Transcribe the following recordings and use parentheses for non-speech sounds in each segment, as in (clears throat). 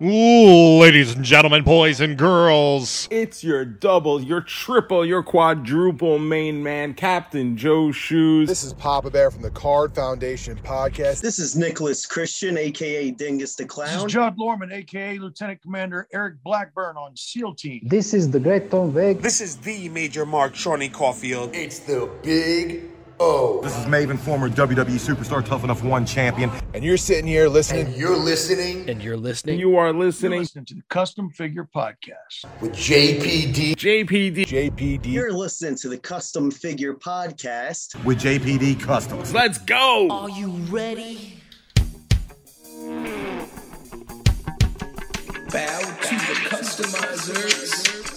Ladies and gentlemen, boys and girls, It's your double, your triple, your quadruple main man, Captain Joe Shoes. This is Papa Bear from the Card Foundation podcast. This is Nicholas Christian, aka Dingus the Clown. This is Judd Lormand, aka Lieutenant Commander Eric Blackburn on SEAL Team. This is the great Tom Veg. This is the Major Mark Shawnee Caulfield. It's the Big O. This is Maven, former WWE Superstar Tough Enough One champion. And you're sitting here listening And you're listening And you're listening. You are listening. You're listening listening to the Custom Figure Podcast. with JPD. JPD. JPD. You're listening to the Custom Figure Podcast. with JPD Customs. Let's go. Are you ready? Bow to the customizers.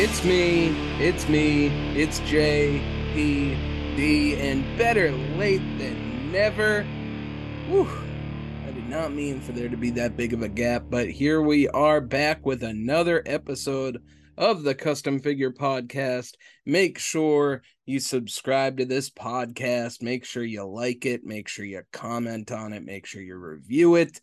It's me, it's me, it's JPD, and better late than never. Whew. I did not mean for there to be that big of a gap, but here we are back with another episode of the Custom Figure Podcast. Make sure you subscribe to this podcast, make sure you like it, make sure you comment on it, make sure you review it.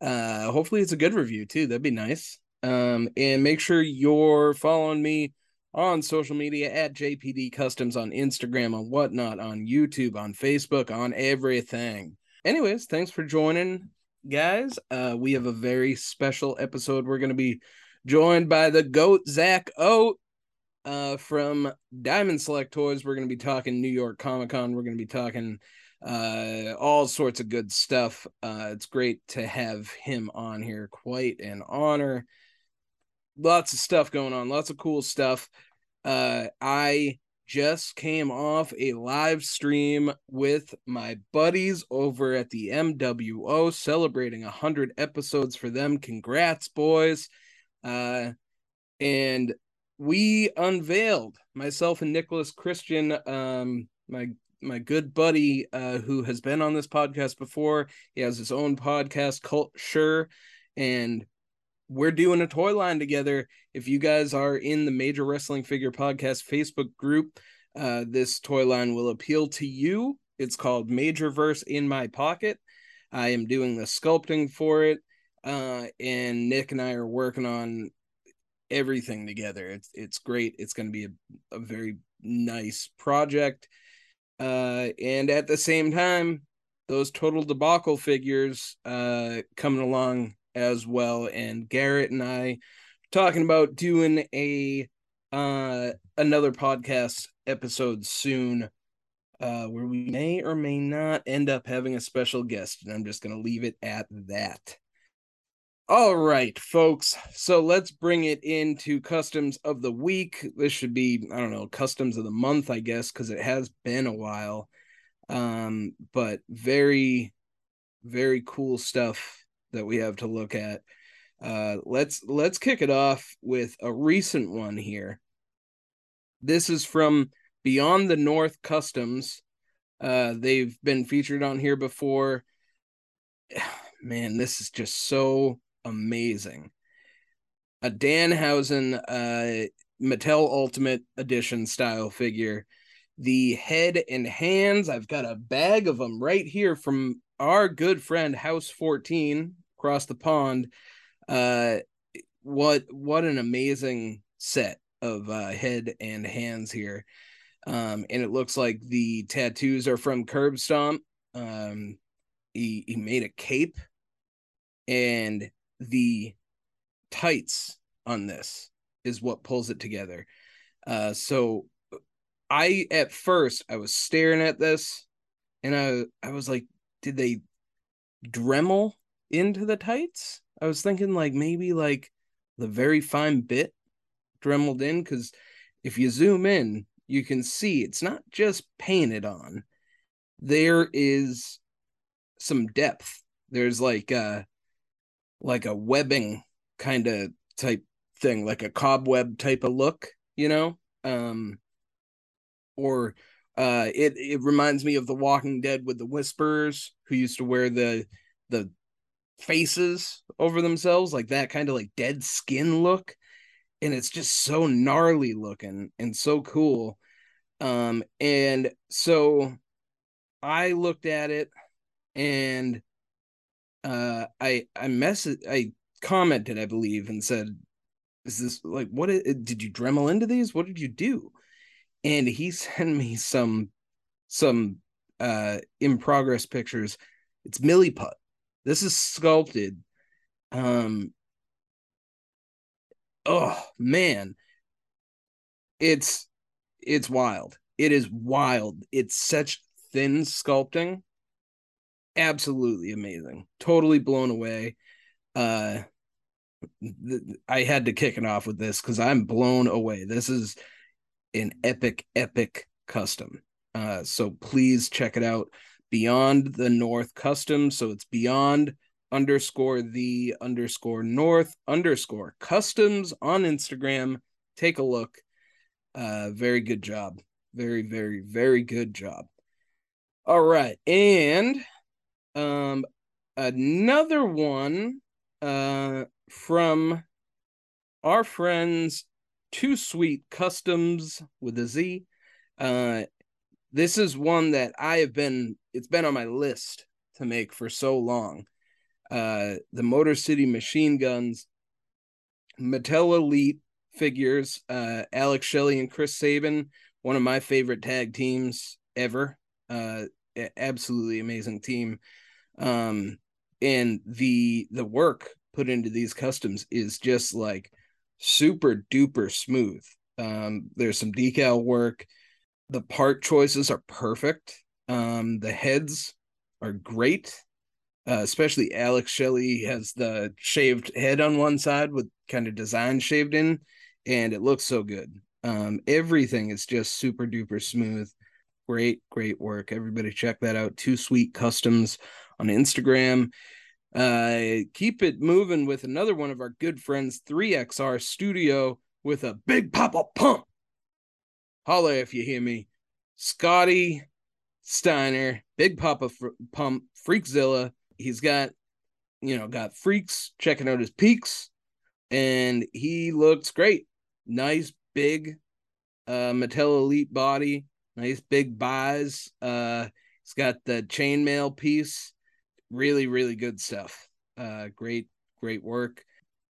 Uh, hopefully, it's a good review too. That'd be nice. Um, and make sure you're following me on social media at JPD Customs on Instagram, on whatnot, on YouTube, on Facebook, on everything. Anyways, thanks for joining, guys. Uh, we have a very special episode. We're going to be joined by the GOAT, Zach Oat, uh, from Diamond Select Toys. We're going to be talking New York Comic Con. We're going to be talking uh all sorts of good stuff uh it's great to have him on here quite an honor lots of stuff going on lots of cool stuff. Uh i just came off a live stream with my buddies over at the mwo celebrating 100 episodes for them. Congrats boys. Uh and we unveiled myself and nicholas christian um my my good buddy uh who has been on this podcast before. He has his own podcast cult sure and we're doing a toy line together. If you guys are in the major wrestling figure podcast facebook group uh this toy line will appeal to you. It's called major verse in my pocket. I am doing the sculpting for it uh and nick and i are working on everything together. It's it's great. It's going to be a, a very nice project. Uh and at the same time those total debacle figures uh coming along as well and garrett and i talking about doing a uh another podcast episode soon uh where we may or may not end up having a special guest and i'm just going to leave it at that. All right folks so let's bring it into customs of the week. This should be i don't know customs of the month i guess because it has been a while. Um but very very cool stuff that we have to look at. Uh let's let's kick it off with a recent one here. This is from beyond the north customs. Uh they've been featured on here before. (sighs) Man this is just so amazing. A danhausen uh mattel ultimate edition style figure. The head and hands i've got a bag of them right here from our good friend house 14 across the pond uh what what an amazing set of uh head and hands here. Um and it looks like the tattoos are from curb stomp. Um he he made a cape and the tights on this is what pulls it together. Uh so i at first i was staring at this and i i was like did they dremel into the tights. I was thinking like maybe like the very fine bit dremeled in because if you zoom in you can see it's not just painted on. There is some depth. There's like uh like a webbing kind of type thing like a cobweb type of look you know? Um or uh it it reminds me of the walking dead with the whisperers who used to wear the the faces over themselves like that kind of like dead skin look and it's just so gnarly looking and so cool Um, and so I looked at it and uh I I messaged I commented, I believe, and said, Is this like what is, did you Dremel into these? What did you do? And he (laughs) sent me some some uh in progress pictures. It's milliput. This is sculpted. Um oh man. It's it's wild. It is wild. It's such thin sculpting. Absolutely amazing. Totally blown away. Uh I had to kick it off with this because I'm blown away. This is an epic, epic custom. Uh, so please check it out. Beyond the North Custom. So it's beyond underscore the underscore North underscore customs on Instagram. Take a look. Uh, very good job. Very, very, very good job. All right. And um another one uh from our friends Too Sweet Customs with a Z. Uh this is one that I have been it's been on my list to make for so long. Uh the Motor City Machine Guns Mattel Elite figures, uh Alex Shelley and Chris Sabin, one of my favorite tag teams ever. Uh absolutely amazing team. Um and the the work put into these customs is just like super duper smooth. Um, there's some decal work. The part choices are perfect. Um, the heads are great. Uh, especially Alex Shelley has the shaved head on one side with kind of design shaved in, and it looks so good. Um, everything is just super duper smooth. Great, great work. Everybody check that out. Too Sweet Customs on Instagram. Uh, keep it moving with another one of our good friends, 3XR Studio, with a Big Poppa Pump. Holla if you hear me. Scotty Steiner, Big Papa Fr- Pump, Freakzilla. He's got, you know, got freaks checking out his peaks, and he looks great. Nice, big uh Mattel Elite body, nice big buys. Uh, he's got the chainmail piece really really good stuff uh great great work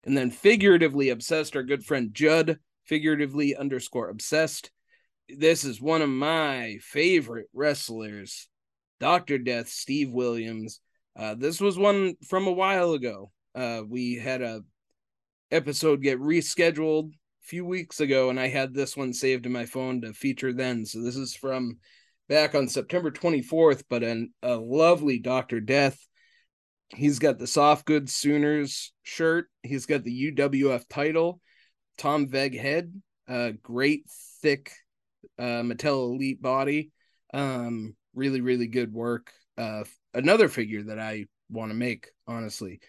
and then figuratively obsessed our good friend judd figuratively underscore obsessed this is one of my favorite wrestlers dr death steve williams uh this was one from a while ago uh we had a episode get rescheduled a few weeks ago and i had this one saved in my phone to feature then so this is from back on September 24th, but an, a lovely Dr. Death. He's got the Soft Goods Sooners shirt. He's got the UWF title, Tom Veg head, uh, great thick uh, Mattel Elite body. Um, really, really good work. Uh, another figure that I want to make, honestly.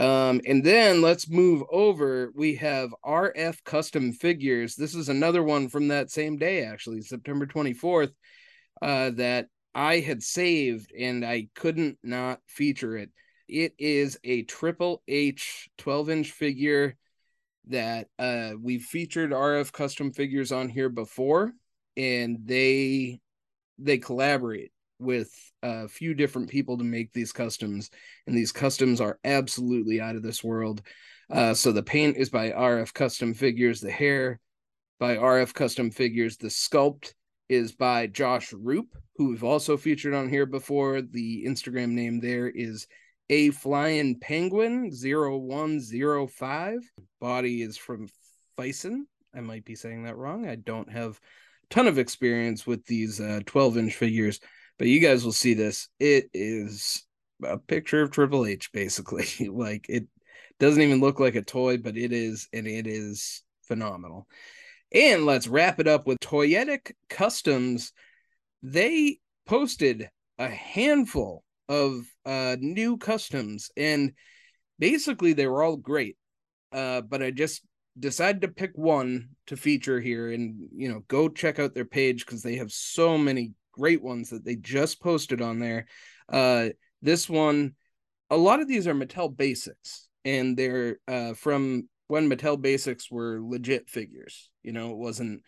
Um, and then let's move over. We have RF Custom Figures. This is another one from that same day, actually, September 24th uh, that I had saved and I couldn't not feature it. It is a Triple H 12 inch figure that uh, we've featured RF custom figures on here before, and they they collaborate with a few different people to make these customs, and these customs are absolutely out of this world. Uh, so the paint is by RF Custom Figures, the hair by RF Custom Figures, the sculpt is by Josh Roop, who we've also featured on here before. The Instagram name there is a flying penguin 0105. Body is from Phicen. I might be saying that wrong. I don't have a ton of experience with these uh, 12 inch figures, but you guys will see this. It is a picture of Triple H, basically. (laughs) like it doesn't even look like a toy, but it is, and it is phenomenal. And let's wrap it up with Toyetic Customs. They posted a handful of uh, new customs, and basically they were all great. Uh, but I just decided to pick one to feature here, and you know, go check out their page because they have so many great ones that they just posted on there. Uh, this one, a lot of these are Mattel basics, and they're uh, from when Mattel Basics were legit figures. You know, it wasn't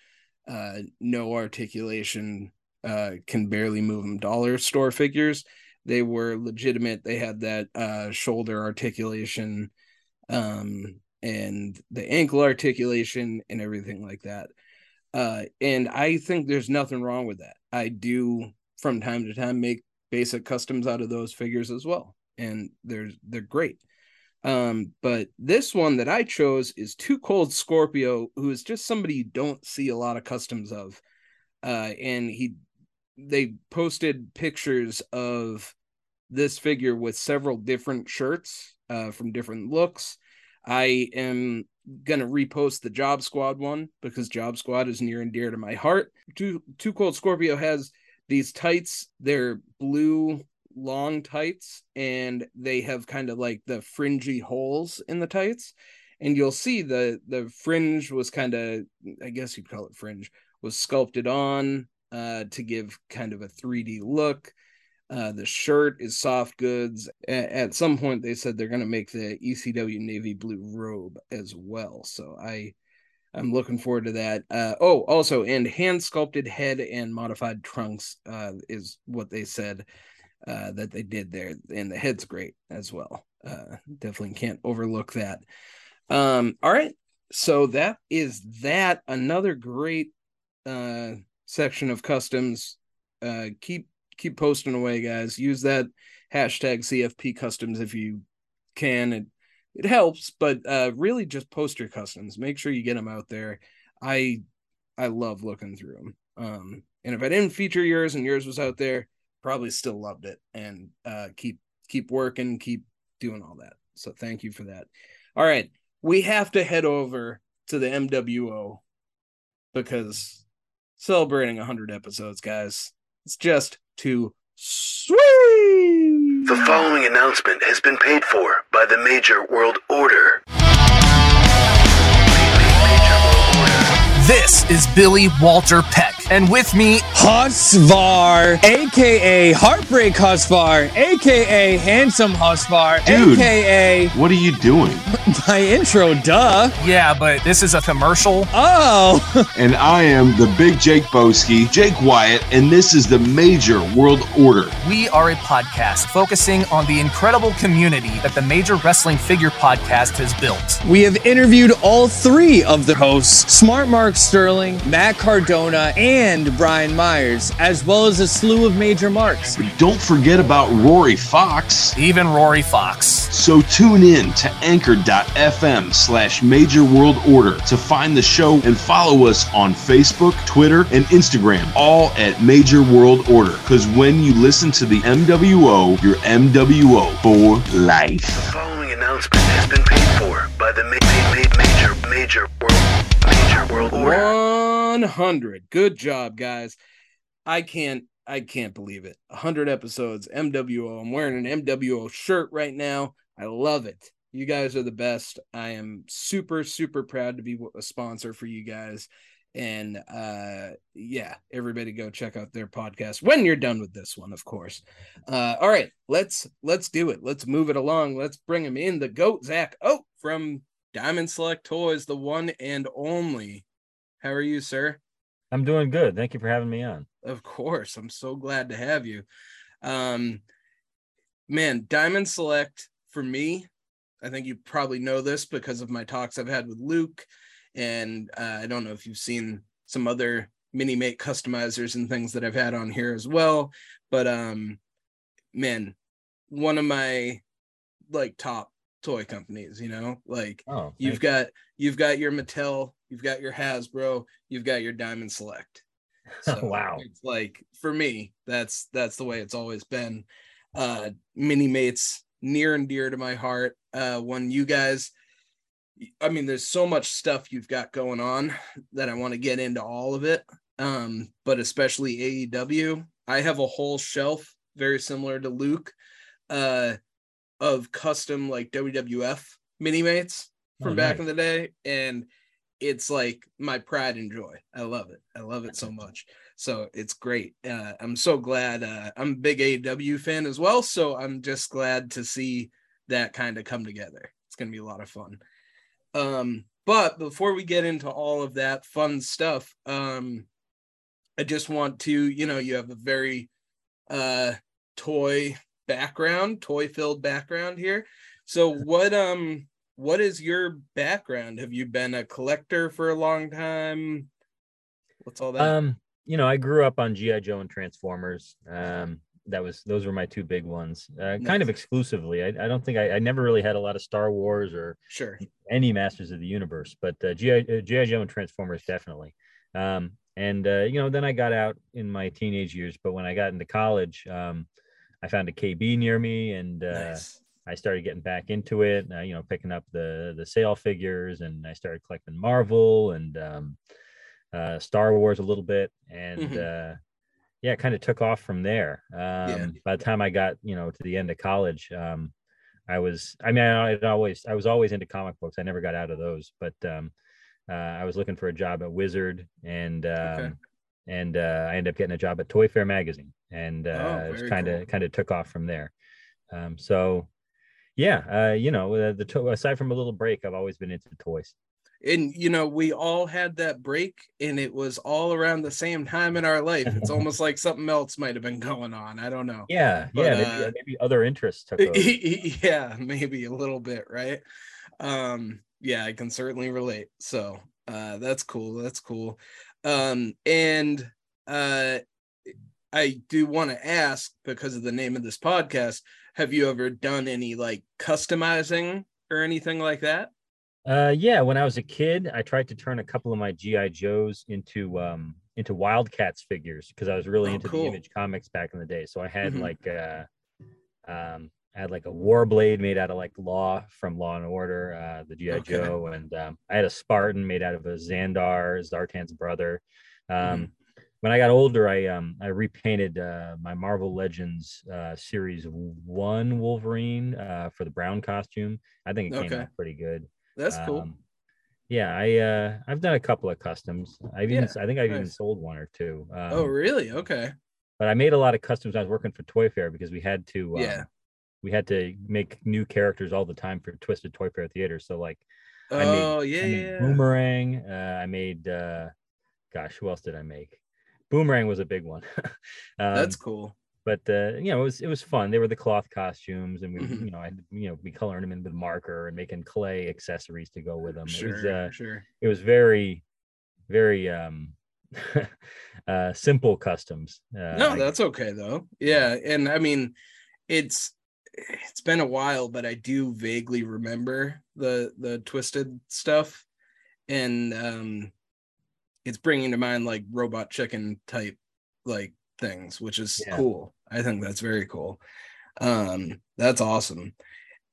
uh, no articulation, uh, can barely move them dollar store figures. They were legitimate. They had that uh, shoulder articulation um, and the ankle articulation and everything like that. Uh, and I think there's nothing wrong with that. I do from time to time make basic customs out of those figures as well, and they're they're great. Um, but this one that I chose is Too Cold Scorpio, who is just somebody you don't see a lot of customs of. Uh, and he they posted pictures of this figure with several different shirts uh, from different looks. I am gonna repost the Job Squad one because Job Squad is near and dear to my heart. Too Too Cold Scorpio has these tights. They're blue long tights and they have kind of like the fringy holes in the tights and you'll see the the fringe was kind of i guess you'd call it fringe was sculpted on uh to give kind of a 3d look uh the shirt is soft goods a- at some point they said they're going to make the ecw navy blue robe as well so i i'm looking forward to that uh oh also and hand sculpted head and modified trunks uh is what they said uh, that they did there, and the head's great as well. Uh, definitely can't overlook that. Um, all right, so that is that. Another great uh, section of customs. Uh, keep keep posting away, guys. Use that hashtag CFP customs if you can. It it helps, but uh, really just post your customs. Make sure you get them out there. I I love looking through them. Um, and if I didn't feature yours and yours was out there, probably still loved it and uh, keep keep working, keep doing all that. So thank you for that. All right, we have to head over to the MWO because celebrating 100 episodes, guys. It's just too sweet. The following announcement has been paid for by the Major World Order. This is Billy Walter Peck, and with me, Husvar, aka Heartbreak Husvar, aka Handsome Husvar, Dude, aka what are you doing? My intro, duh. Yeah, but this is a commercial. Oh, (laughs) and I am the Big Jake Boski, Jake Wyatt, and this is the Major World Order. We are a podcast focusing on the incredible community that the Major Wrestling Figure Podcast has built. we have interviewed all three of the hosts Smart Mark Sterling, Matt Cardona, and Brian Myers, as well as a slew of major marks. But don't forget about Rory Fox. Even Rory Fox. So tune in to anchor.fm slash major world order to find the show and follow us on Facebook, Twitter, and Instagram, all at Major World Order. Because when you listen to the MWO, you're MWO for life. The following announcement has been paid for by the ma- ma- ma- Major Major World Major World Order. 100. Good job, guys. I can't I can't believe it. 100 episodes MWO. I'm wearing an MWO shirt right now. I love it. You guys are the best. I am super super proud to be a sponsor for you guys. And uh yeah, everybody go check out their podcast when you're done with this one, of course. Uh all right, let's let's do it. Let's move it along. Let's bring him in. The goat Zach. Oh, from Diamond Select Toys, the one and only. How are you, sir? I'm doing good. Thank you for having me on. Of course. I'm so glad to have you. Um man, Diamond Select for me, I think you probably know this because of my talks I've had with Luke and uh, I don't know if you've seen some other mini mate customizers and things that I've had on here as well, but um man, one of my like top toy companies, you know? Like Oh, you've thank you. got you've got your Mattel, you've got your Hasbro, you've got your Diamond Select. (laughs) So Wow. It's like for me, that's that's the way it's always been. Uh mini mates near and dear to my heart. Uh when you guys I mean there's so much stuff you've got going on that I want to get into all of it. Um but especially AEW. I have a whole shelf very similar to Luke uh of custom like WWF mini mates from Oh, back nice. in the day and it's like my pride and joy. I love it. I love it so much. So it's great. Uh, I'm so glad. Uh, I'm a big AEW fan as well. So I'm just glad to see that kind of come together. It's going to be a lot of fun. Um, but before we get into all of that fun stuff, um, I just want to, you know, you have a very uh toy background, toy filled background here. So what um what is your background? Have you been a collector for a long time? What's all that? Um, you know, I grew up on GI Joe and Transformers. Um, that was those were my two big ones, uh, kind of exclusively. I, I don't think I, I never really had a lot of Star Wars or sure any Masters of the Universe, but uh, GI uh, GI Joe and Transformers definitely. Um, and uh, you know, then I got out in my teenage years, but when I got into college, um, I found a KB near me, and uh, Nice. I started getting back into it. Uh, you know, picking up the the sale figures, and I started collecting Marvel and um, uh, Star Wars a little bit, and Mhm. uh, yeah, it kind of took off from there. Um, By the time I got you know to the end of college, um, I was I mean I always I was always into comic books. I never got out of those, but um, uh, I was looking for a job at Wizard, and um, and uh, I ended up getting a job at Toy Fair magazine, and uh, Oh, it kind of cool. kind of took off from there. Um, so yeah, uh, you know, uh, the to- aside from a little break, I've always been into toys. And you know we all had that break and it was all around the same time in our life. It's (laughs) almost like something else might have been going on i don't know. Yeah, But, yeah, uh, maybe, maybe other interests took over. (laughs) yeah maybe a little bit right? Um yeah i can certainly relate so uh that's cool that's cool. Um and uh i do want to ask because of the name of this podcast have you ever done any like customizing or anything like that Uh, yeah, when I was a kid, I tried to turn a couple of my GI Joes into um into Wildcats figures because I was really Oh, into cool. the Image comics back in the day. So I had Mhm. like uh um I had like a Warblade made out of like Law from Law and Order, uh, the GI Okay. Joe, and um, I had a Spartan made out of a Zandar, Zartan's brother. Um, Mm-hmm. When I got older, I um I repainted uh, my Marvel Legends uh, series one Wolverine uh, for the brown costume. I think it came Okay. out pretty good. That's cool. Um, yeah, I uh I've done a couple of customs. I've even Yeah, I think I've even sold one or two. Um, oh really okay But I made a lot of customs. when I was working for Toy Fair because we had to um, Yeah. we had to make new characters all the time for Twisted Toy Fair Theater. So like I Oh, made, yeah, I made. Boomerang. Uh, I made uh gosh, who else did I make? Boomerang was a big one. (laughs) um, that's cool but uh, you know, it was it was fun. They were the cloth costumes, and we, Mhm. you know, I you know, be coloring them in with marker and making clay accessories to go with them. it was Sure, uh, sure. It was very, very um, (laughs) uh, simple customs. Uh, no that's okay though yeah and i mean it's it's been a while but i do vaguely remember the the twisted stuff and um it's bringing to mind like robot chicken type like things which is Yeah. cool. I think that's very cool. Um that's awesome.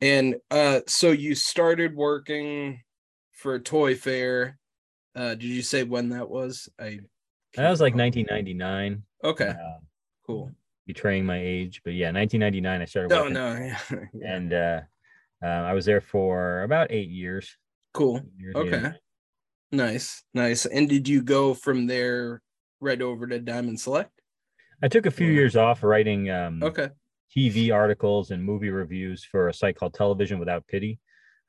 And uh so you started working for toy fair. Uh did you say when that was? I that was like 1999. okay. Uh, cool. Betraying my age, but yeah, 1999. I started. working. no (laughs) yeah, and uh, uh, I was there for about eight years. cool. Eight or okay. nice nice. And did you go from there right over to diamond select I took a few years off writing um, okay TV articles and movie reviews for a site called Television Without Pity,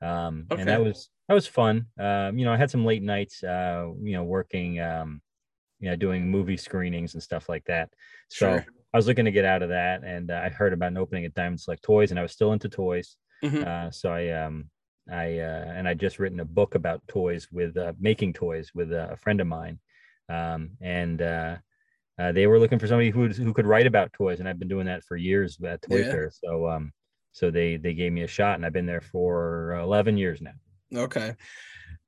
um, and that was that was fun. Um, you know, I had some late nights, uh, you know, working, um, you know, doing movie screenings and stuff like that. So Sure. I was looking to get out of that, and uh, I heard about an opening at Diamond Select Toys, and I was still into toys. Mhm. Uh, so I um, I uh, and I just written a book about toys with uh, making toys with uh, a friend of mine, um, and uh, they were looking for somebody who who could write about toys, and I've been doing that for years at Toy Yeah. Fair. So um, so they they gave me a shot, and I've been there for eleven years now. okay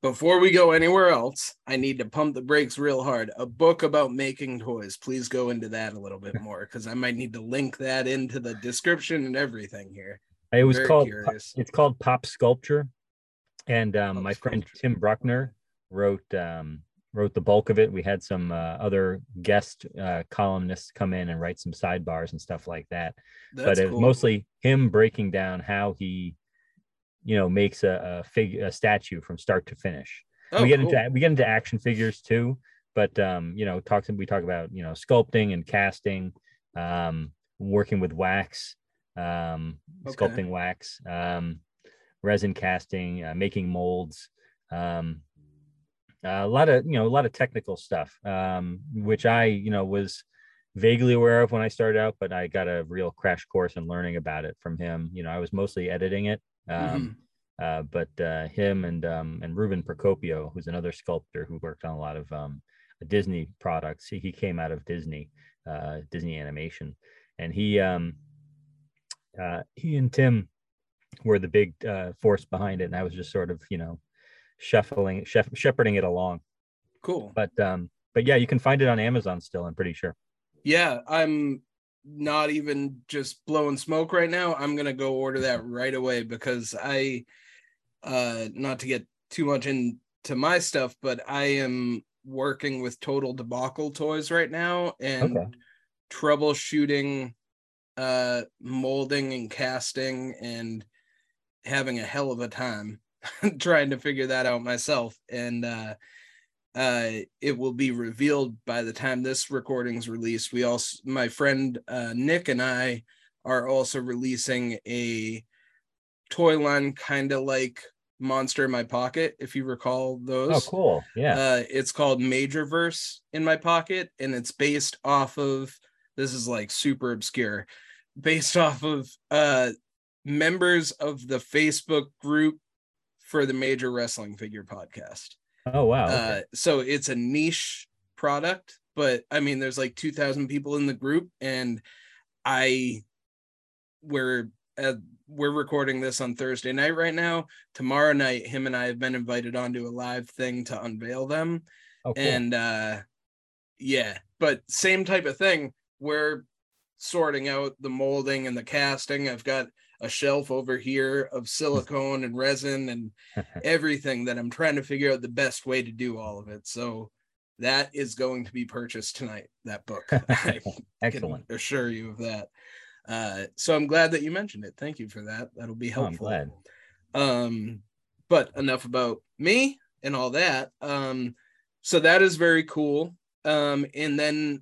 before we go anywhere else i need to pump the brakes real hard a book about making toys please go into that a little bit (laughs) more because i might need to link that into the description and everything here It was Very called curious. it's called Pop Sculpture, and um, my friend Tim Bruckner wrote um, wrote the bulk of it. We had some uh, other guest uh, columnists come in and write some sidebars and stuff like that. That's but it was cool. mostly him breaking down how he, you know, makes a, a figure a statue from start to finish. Oh, we get cool. into we get into action figures too, but um, you know, talk we talk about you know sculpting and casting, um, working with wax, um, Okay. sculpting wax, um, resin casting, uh, making molds. Um, a lot of you know a lot of technical stuff, um, which I you know was vaguely aware of when I started out, but I got a real crash course in learning about it from him. You know, I was mostly editing it. Um, uh, but uh, him and um, and Ruben Procopio, who's another sculptor who worked on a lot of um, Disney products. He, he came out of Disney, uh, Disney Animation, and he um, uh, he and Tim were the big uh, force behind it, and I was just sort of you know shuffling, shef- shepherding it along. Cool. But um, but yeah, you can find it on Amazon still. I'm pretty sure. Yeah, I'm not even just blowing smoke right now. I'm gonna go order that right away because I, uh, not to get too much into my stuff, but I am working with Total Debacle toys right now and Okay. troubleshooting, uh, molding and casting and having a hell of a time (laughs) trying to figure that out myself. And uh, uh, it will be revealed by the time this recording's released. We also, my friend uh, Nick and I are also releasing a toy line kind of like Monster in My Pocket, if you recall those. Oh, cool. Yeah. Uh, it's called Major Verse in My Pocket, and it's based off of this is like super obscure, based off of uh members of the Facebook group for the Major Wrestling Figure Podcast. Oh wow. okay. Uh, so it's a niche product, but I mean, there's like 2,000 people in the group, and I we're uh, we're recording this on Thursday night right now. Tomorrow night, him and I have been invited onto a live thing to unveil them, Oh, cool. and uh, yeah, but same type of thing. We're sorting out the molding and the casting. I've got a shelf over here of silicone and resin and (laughs) everything that I'm trying to figure out the best way to do all of it. So that is going to be purchased tonight. That book, (laughs) (laughs) I Excellent. can assure you of that. Uh, so I'm glad that you mentioned it. Thank you for that. That'll be Oh, I'm helpful. glad. Um, but enough about me and all that. Um, so that is very cool. Um, and then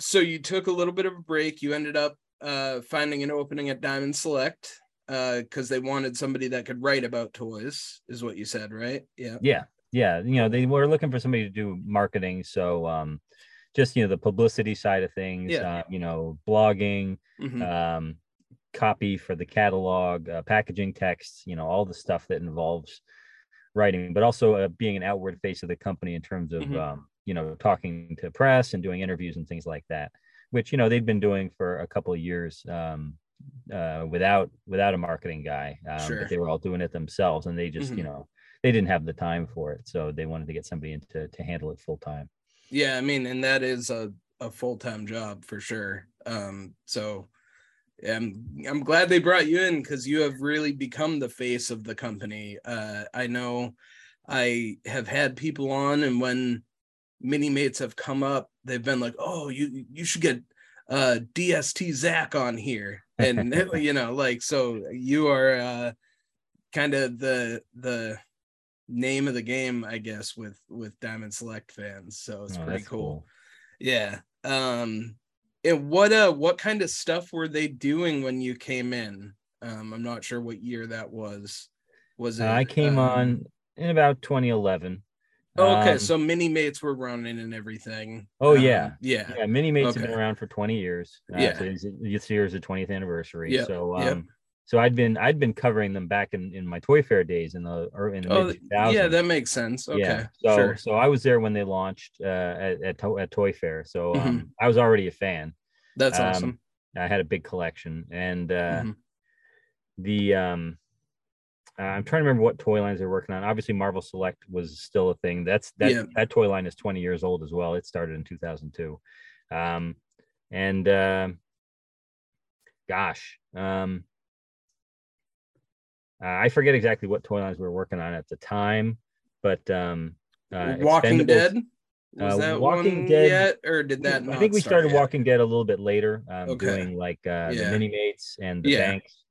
so you took a little bit of a break. You ended up uh finding an opening at Diamond Select uh because they wanted somebody that could write about toys, is what you said, right? Yeah. yeah yeah you know they were looking for somebody to do marketing so um just you know the publicity side of things Yeah. uh, you know blogging Mhm. um copy for the catalog uh, packaging text you know all the stuff that involves writing but also uh, being an outward face of the company in terms of Mhm. um you know talking to press and doing interviews and things like that which you know they'd been doing for a couple of years um uh without without a marketing guy um, Sure. but they were all doing it themselves and they just you Mhm. know they didn't have the time for it so they wanted to get somebody in to, to handle it full time Yeah, I mean, and that is a, a full-time job for sure. Um, so I'm I'm glad they brought you in because you have really become the face of the company. Uh, I know I have had people on, and when mini mates have come up, they've been like, "Oh, you you should get uh DST Zach on here," and (laughs) (laughs) you know, like, so you are uh kind of the the name of the game, I guess, with with Diamond Select fans. So it's Oh, pretty that's cool. Yeah. Um and what uh what kind of stuff were they doing when you came in? Um I'm not sure what year that was. Was it Uh, i came um, on in about 2011 oh, okay, Um, so mini mates were running and everything. oh Um, yeah yeah. yeah mini mates have been around for 20 years uh, Yeah. so this, year is the 20th anniversary Yep, so um yep. so i'd been i'd been covering them back in in my toy fair days in the or in the Oh, mid 2000s yeah, that makes sense. Okay. yeah so sure. so i was there when they launched uh at, at, to- at toy fair so um Mhm. i was already a fan That's Um, awesome. I had a big collection, and uh, Mhm. the um, uh, I'm trying to remember what toy lines they're working on. Obviously, Marvel Select was still a thing. That's that Yeah. that toy line is 20 years old as well. It started in 2002, um, and uh, gosh, um, uh, I forget exactly what toy lines we were working on at the time, but um, uh, Walking Dead? Was uh, that Walking one Dead yet, or did that? I think we start started yet? Walking Dead a little bit later, um, Okay. doing like uh, Yeah. the mini mates and the Yeah. banks.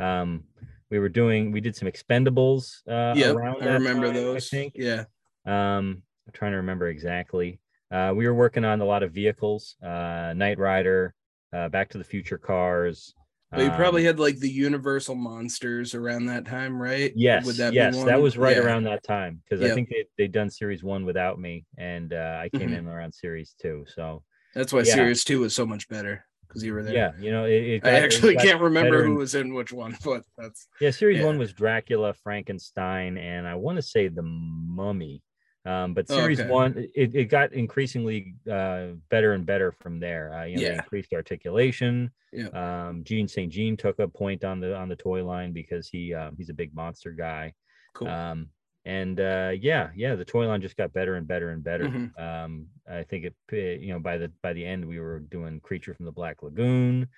Um, we were doing, we did some Expendables. Uh, Yep, around I remember time, those. I think. Yeah. Um, I'm trying to remember exactly. Uh, we were working on a lot of vehicles, uh, Knight Rider, uh, Back to the Future cars, But you probably Um, had like the Universal monsters around that time, right? Yes, Would that be yes, that was right Yeah. around that time because I think they they'd done series one without me, and uh, I came Mhm. in around series two. So That's why yeah. series two was so much better because you were there. yeah, you know, it, it I got- it actually got can't remember who was in which one, but that's Yeah, series yeah. one was Dracula, Frankenstein, and I want to say the Mummy. Um, but Oh, series okay. one, it, it got increasingly uh, better and better from there. Uh, you know, Yeah. increased articulation. Yeah. Um, Gene St. Jean took a point on the on the toy line because he um, he's a big monster guy. cool. Um, and uh, yeah, yeah, the toy line just got better and better and better. Mhm. Um, I think it, you know, by the by the end, we were doing Creature from the Black Lagoon.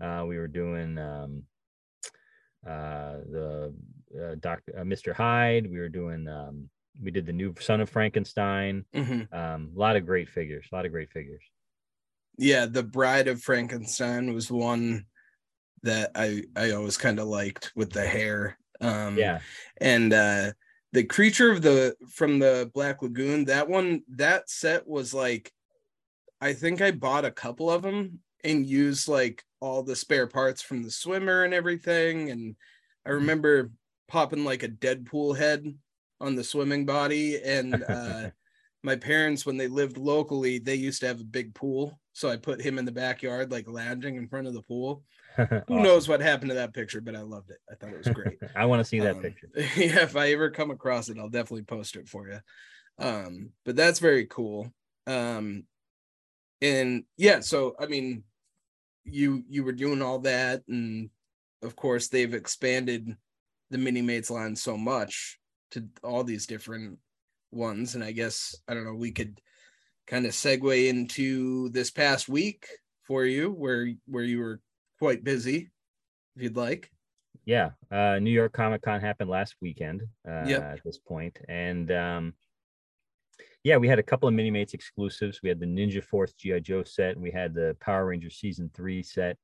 Uh, we were doing um, uh, the uh, Doctor uh, Mr. Hyde. We were doing um, we did the new Son of Frankenstein. Mhm. Um, a lot of great figures. A lot of great figures. yeah, the Bride of Frankenstein was one that I I always kind of liked with the hair. Um, Yeah. and uh, the creature of the from the Black Lagoon, that one that set was like, I think I bought a couple of them and used like all the spare parts from the swimmer and everything. And I remember popping like a Deadpool head on the swimming body and (laughs) uh my parents when they lived locally they used to have a big pool. So i put him in the backyard like lounging in front of the pool. (laughs) Who knows what happened to that picture but i loved it. I thought it was great. (laughs) I want to see that Um, picture. (laughs) yeah if i ever come across it i'll definitely post it for you um but that's very cool. Um and yeah so i mean you you were doing all that and of course they've expanded the mini mates line so much to all these different ones and i guess i don't know we could kind of segue into this past week for you where where you were quite busy if you'd like yeah uh new york comic con happened last weekend uh Yep. at this point and um yeah we had a couple of mini mates exclusives we had the ninja force gi joe set and we had the power ranger season three set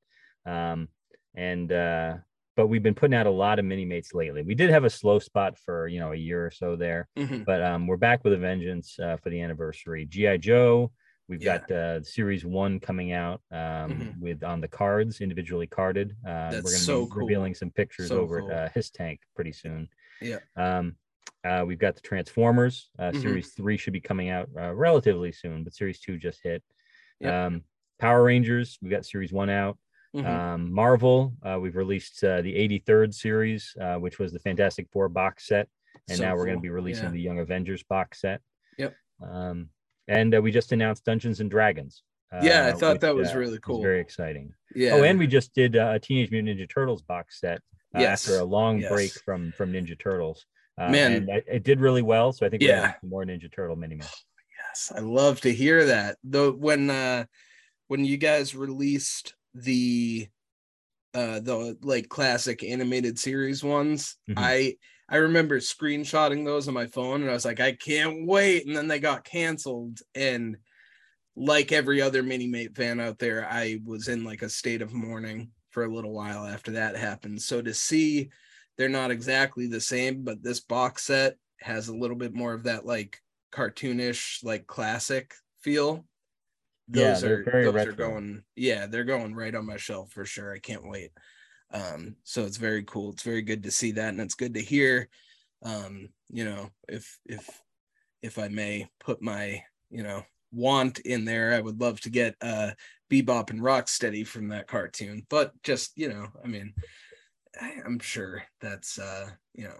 um and uh but we've been putting out a lot of mini mates lately we did have a slow spot for you know a year or so there Mhm. but um we're back with a vengeance uh, for the anniversary gi joe We've Yeah. got uh, series one coming out um, Mhm. with on the cards individually carded. Uh, That's we're going to so be cool. revealing some pictures So over cool. at uh, HissTank pretty soon. yeah Um, uh, we've got the Transformers. Uh, Mhm. Series three should be coming out uh, relatively soon, but Series two just hit. Yep. Um, Power Rangers. we've got Series one out. Mhm. Um, Marvel. Uh, we've released uh, the 83rd series, uh, which was the Fantastic Four box set, and So now we're going to be releasing Yeah. the Young Avengers box set. Yep. Um, and uh, we just announced Dungeons and Dragons. Yeah, I uh, thought which, that was uh, really cool. very exciting. yeah Oh, and we just did uh, a Teenage Mutant Ninja Turtles box set Yes. after a long Yes. break from from Ninja Turtles. Uh, Man. it, did really well. So I think we're Yeah. more Ninja Turtle mini Mats. Yes, I love to hear that. Though when uh when you guys released the uh the like classic animated series ones, Mhm. I I remember screenshotting those on my phone and I was like, I can't wait. And then they got canceled. And like every other mini mate fan out there, I was in like a state of mourning for a little while after that happened. So to see they're not exactly the same, but this box set has a little bit more of that like cartoonish, like classic feel. Yeah, Those they're are very those are retro. going, yeah, they're going right on my shelf for sure. I can't wait. Um, so it's very cool. It's very good to see that, and it's good to hear. Um, you know, if if if I may put my, you know, want in there, I would love to get uh Bebop and Rocksteady from that cartoon. But just, you know, I mean, I, I'm sure that's uh, you know,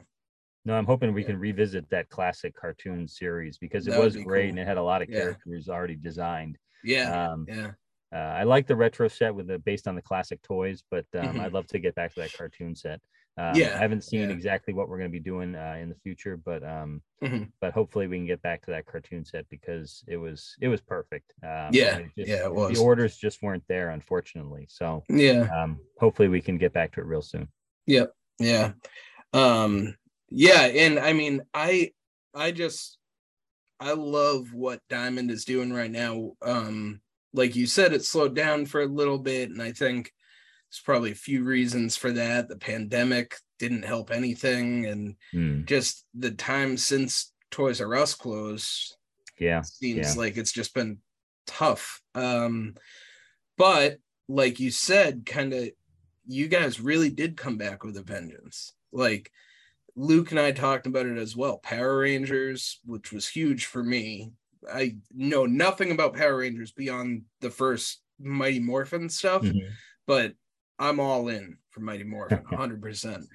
No, I'm hoping we can revisit that classic cartoon series because it was great cool. and it had a lot of Yeah. characters already designed. Yeah, Um, yeah. uh, I like the retro set with the based on the classic toys, but um, Mhm. I'd love to get back to that cartoon set. Um, Yeah, I haven't seen yeah. exactly what we're going to be doing uh, in the future, but um, Mhm. but hopefully we can get back to that cartoon set because it was it was perfect. Um, Yeah, and just- yeah, it was. The orders just weren't there, unfortunately. So Yeah. um, hopefully we can get back to it real soon. Yep. Yeah. Um yeah, and I mean I I just I love what Diamond is doing right now. Um like you said it slowed down for a little bit and I think there's probably a few reasons for that. The pandemic didn't help anything and Hmm. just the time since Toys R Us closed Yeah, seems yeah. like it's just been tough. Um, but like you said, kind of you guys really did come back with a vengeance. Like Luke and I talked about it as well. Power Rangers, which was huge for me. I know nothing about Power Rangers beyond the first Mighty Morphin stuff, Mhm. but I'm all in for Mighty Morphin, (laughs) 100%.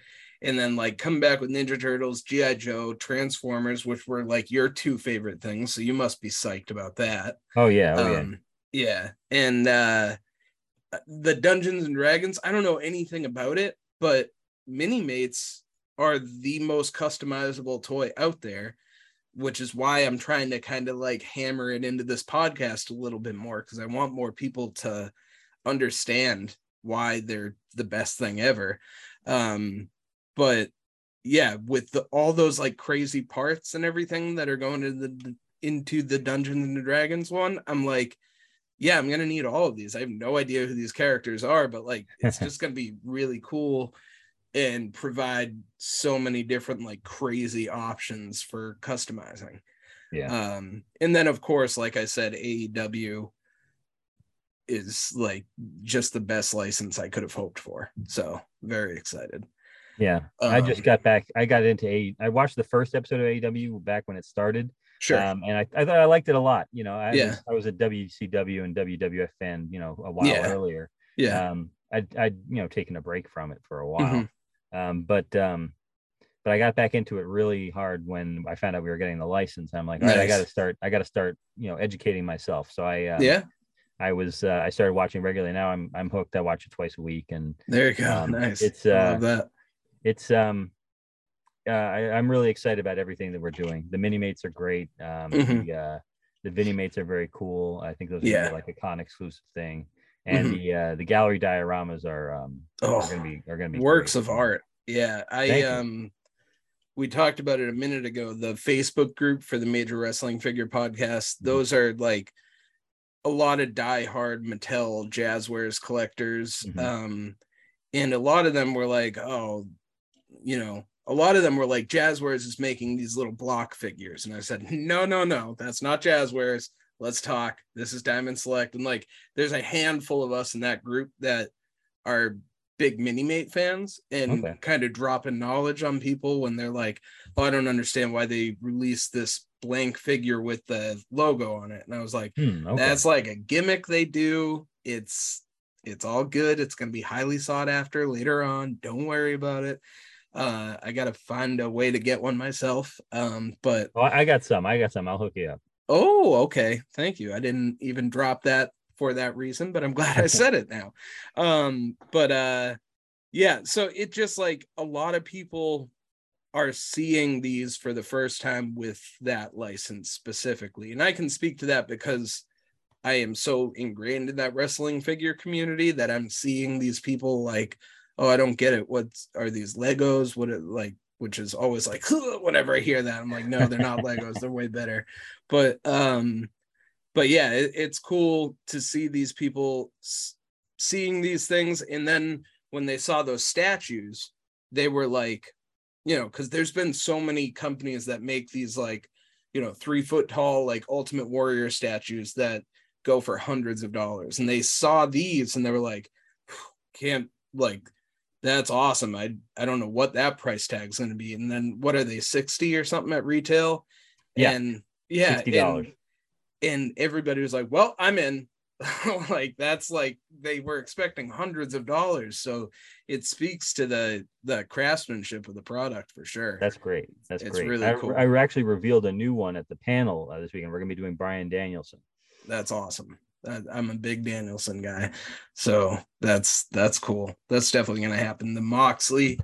And then like come back with Ninja Turtles, G.I. Joe, Transformers, which were like your two favorite things. So you must be psyched about that. Oh yeah, oh yeah. Um, yeah. And uh the Dungeons and Dragons, I don't know anything about it, but mini mates are the most customizable toy out there, which is why I'm trying to kind of like hammer it into this podcast a little bit more because I want more people to understand why they're the best thing ever. Um, but yeah, with the, all those like crazy parts and everything that are going into the into the Dungeons and Dragons one, I'm like, yeah, I'm gonna need all of these. I have no idea who these characters are, but like it's (laughs) just gonna be really cool and provide so many different like crazy options for customizing. Yeah. Um, and then of course, like I said, AEW is like just the best license I could have hoped for. So very excited. Yeah, I just Um, got back. I got into a. I watched the first episode of AEW back when it started. Sure. Um, and I, I thought I liked it a lot. You know, I, Yeah. was, I was a WCW and WWF fan. You know, a while Yeah. earlier. Yeah. Um, I I'd you know taken a break from it for a while. Mhm. Um, but um, but I got back into it really hard when I found out we were getting the license. I'm like, all right, I got to start. I got to start. You know, educating myself. So I um, Yeah. I was uh, I started watching regularly. Now I'm I'm hooked. I watch it twice a week, and There you go. um, nice. It's I uh, love that. it's um uh, I, I'm really excited about everything that we're doing. The mini mates are great. Um, Mhm. the uh, the Vinimates are very cool. I think those are Yeah. like a con exclusive thing. And Mhm. the uh, the gallery dioramas are um Oh, are gonna be are gonna be works great. of art. Yeah, I Thank you. um we talked about it a minute ago. The Facebook group for the Major Wrestling Figure Mm-hmm. Podcast. Those are like a lot of diehard Mattel Jazwares collectors. Mhm. Um, and a lot of them were like, oh, you know, a lot of them were like, Jazwares is making these little block figures. And I said, no, no, no, that's not Jazwares. Let's talk. This is Diamond Select. And like, there's a handful of us in that group that are big mini mate fans and Okay. kind of dropping knowledge on people when they're like, oh, I don't understand why they released this blank figure with the logo on it. And I was like, Hmm, okay. that's like a gimmick they do. It's it's all good. It's gonna be highly sought after later on. Don't worry about it. Uh I gotta find a way to get one myself. Um, but I I got some. I got some. I'll hook you up. Oh okay, thank you. I didn't even drop that for that reason, but I'm (laughs) glad I said it now. Um, but uh yeah, so it just like a lot of people are seeing these for the first time with that license specifically. And I can speak to that because I am so ingrained in that wrestling figure community that I'm seeing these people like, oh, I don't get it. What are these Legos? What it like, which is always like, whenever I hear that, I'm like, no, they're not Legos. They're way better. But, um, but yeah, it, it's cool to see these people s- seeing these things. And then when they saw those statues, they were like, you know, because there's been so many companies that make these like, you know, three foot tall, like Ultimate Warrior statues that go for hundreds of dollars. And they saw these and they were like, can't like that's awesome. I I don't know what that price tag is gonna be. And then what are they, 60 or something at retail? Yeah. And yeah, $60. and, and everybody was like, Well, I'm in. (laughs) like that's like they were expecting hundreds of dollars. So it speaks to the the craftsmanship of the product for sure. That's great. That's It's great. really I, cool. I actually revealed a new one at the panel uh, this weekend. We're gonna be doing Bryan Danielson. that's awesome. I'm a big Danielson guy, so that's that's cool. That's definitely gonna happen. The Moxley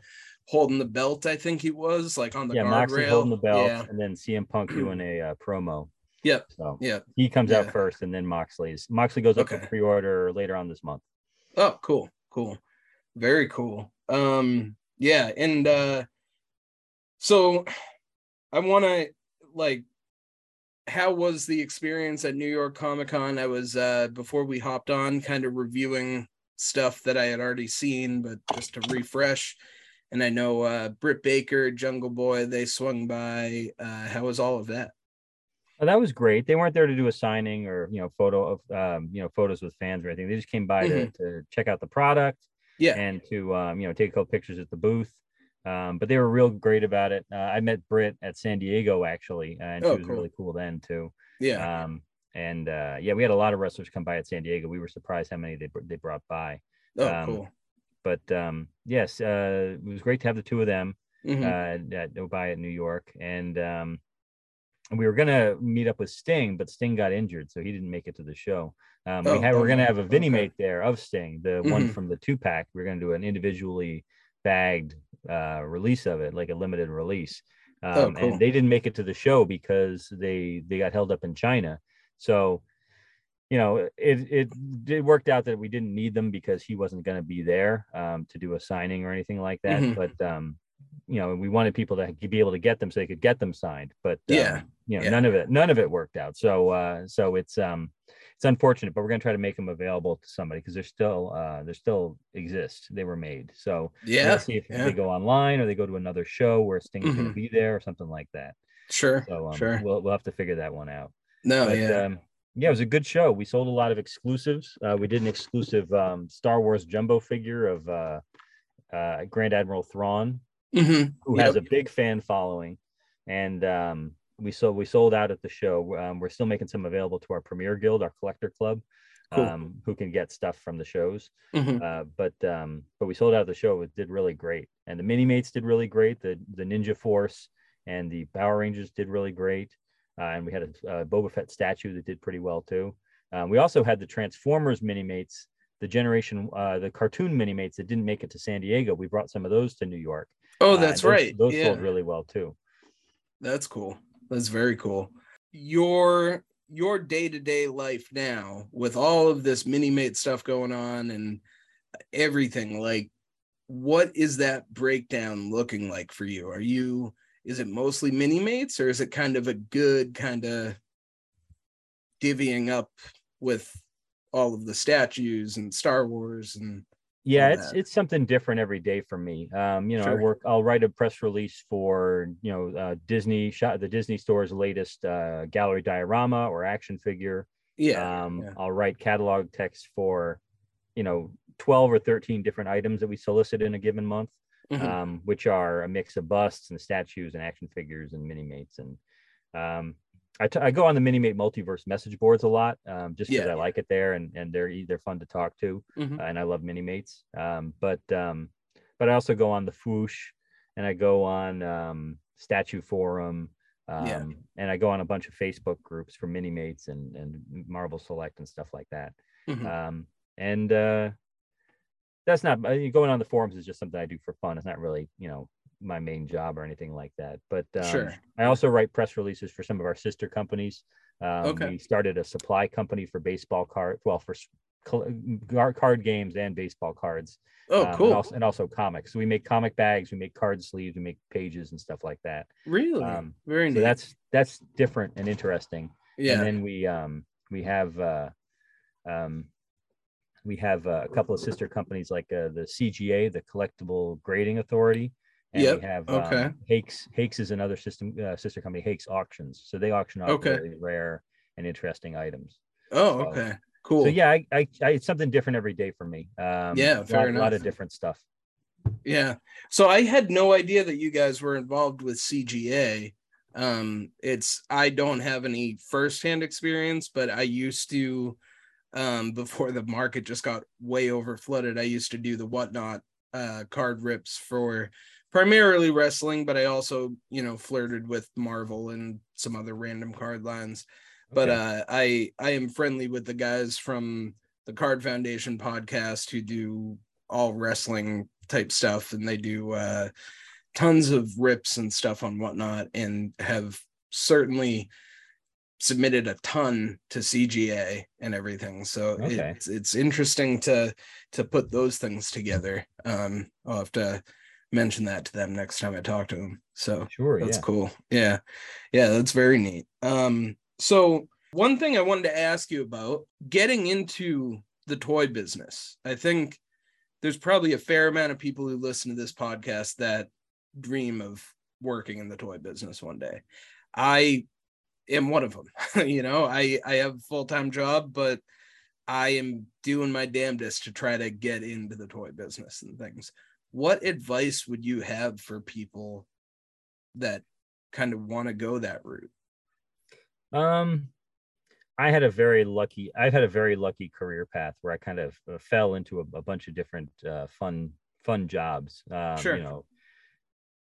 holding the belt, I think he was like on the yeah, Moxley holding the belt, Yeah. and then CM Punk doing a uh, promo. Yep. So Yep. he comes Yeah. out first, and then Moxley's. Moxley goes up Okay. for pre-order later on this month. Oh, cool, cool, very cool. Um, yeah, and uh, so I want to like, how was the experience at New York Comic Con? I was uh before we hopped on, kind of reviewing stuff that I had already seen, but just to refresh. And I know uh Britt Baker, Jungle Boy, they swung by. Uh, how was all of that? Oh, that was great. They weren't there to do a signing or you know photo of um, you know photos with fans or anything. They just came by Mhm. to, to check out the product. Yeah. and to um, you know take a couple pictures at the booth. Um, but they were real great about it. Uh, I met Britt at San Diego actually, and she Oh, was cool. really cool then too. Yeah. Um, and uh, yeah, we had a lot of wrestlers come by at San Diego. We were surprised how many they they brought by. Oh, Um, cool. But um, yes, uh, it was great to have the two of them Mhm. uh, at at New York, and um, we were gonna meet up with Sting, but Sting got injured, so he didn't make it to the show. Um, Oh, we had we're gonna have a Vinny okay. mate there of Sting, the one Mhm. from the two pack. We're gonna do an individually bagged uh, release of it, like a limited release. Um, Oh, cool. And they didn't make it to the show because they they got held up in China. So, you know, it it it worked out that we didn't need them because he wasn't going to be there um, to do a signing or anything like that. Mhm. But um, you know, we wanted people to be able to get them so they could get them signed. But um, Yeah, you know, yeah. none of it none of it worked out. So uh, so it's um it's unfortunate, but we're going to try to make them available to somebody because they're still uh they still exist. They were made. So Yeah, see if yeah. they go online or they go to another show where Sting's going Mhm. to be there or something like that. Sure. So um, sure. we'll we'll have to figure that one out. No, But, yeah. um, yeah, it was a good show. We sold a lot of exclusives. Uh, we did an exclusive um, Star Wars jumbo figure of uh, uh, Grand Admiral Thrawn, Mhm. who has a big fan following, and um, we sold we sold out at the show. Um, we're still making some available to our Premier Guild, our collector club, Cool. um, who can get stuff from the shows. Mhm. Uh, but um, but we sold out the show. It did really great, and the mini mates did really great. The the Ninja Force and the Power Rangers did really great, uh, and we had a, a Boba Fett statue that did pretty well too. Um, we also had the Transformers mini mates, the generation, uh, the cartoon mini mates that didn't make it to San Diego. We brought some of those to New York. Oh, Uh, that's those- right. Those yeah. sold really well too. That's cool. That's very cool. Your your day-to-day life now with all of this mini mate stuff going on and everything like what is that breakdown looking like for you? Are you is it mostly mini mates or is it kind of a good kind of divvying up with all of the statues and Star Wars and yeah it's that? it's something different every day for me um you know i work i'll write a press release for you know uh, disney shot the disney store's latest uh gallery diorama or action figure Yeah, um yeah. i'll write catalog text for you know 12 or 13 different items that we solicit in a given month Mhm. um which are a mix of busts and statues and action figures and mini mates and um I, t- I go on the mini mate multiverse message boards a lot um just because Yeah, i like it there and and they're they're fun to talk to Mhm. and I love mini mates. Um, but um, but I also go on the Fwoosh, and I go on um, Statue Forum, um, Yeah. and I go on a bunch of Facebook groups for mini mates and and Marvel Select and stuff like that. Mhm. Um, and uh, that's not uh, going on the forums is just something I do for fun. It's not really you know my main job or anything like that. But um, Sure. I also write press releases for some of our sister companies. Um, Okay. We started a supply company for baseball card, well, for s- col- gar- card games and baseball cards. Oh, um, and cool. also, and also comics. So we make comic bags, we make card sleeves, we make pages and stuff like that. Really? Um, Very so neat. that's that's different and interesting. Yeah. And then we um we have uh um we have uh, a couple of sister companies like uh, the CGA, the Collectible Grading Authority, and Yep, we have okay. um, Hakes. Hakes is another system uh, sister company, Hakes Auctions. So they auction off Okay. really rare and interesting items. Oh, So- okay. Cool. So yeah, I, I, I it's something different every day for me. Um, Yeah, fair lot, a lot enough. of different stuff. Yeah. So I had no idea that you guys were involved with CGA. Um, it's I don't have any firsthand experience, but I used to um (laughs) before the market just got way over flooded, I used to do the whatnot uh card rips for primarily wrestling, but I also, you know, flirted with Marvel and some other random card lines. But uh I I am friendly with the guys from the Card Foundation podcast who do all wrestling type stuff and they do uh tons of rips and stuff on whatnot and have certainly submitted a ton to CGA and everything. So Okay. it's it's interesting to to put those things together. Um I'll have to mention that to them next time I talk to them. So Sure, that's yeah. cool. Yeah. Yeah, that's very neat. Um so one thing I wanted to ask you about getting into the toy business. I think there's probably a fair amount of people who listen to this podcast that dream of working in the toy business one day. I am one of them. (laughs) you know, I I have a full-time job, but I am doing my damnedest to try to get into the toy business and things. What advice would you have for people that kind of want to go that route? Um, I had a very lucky. I've had a very lucky career path where I kind of uh, fell into a, a, bunch of different uh, fun fun jobs. Um, sure. You know,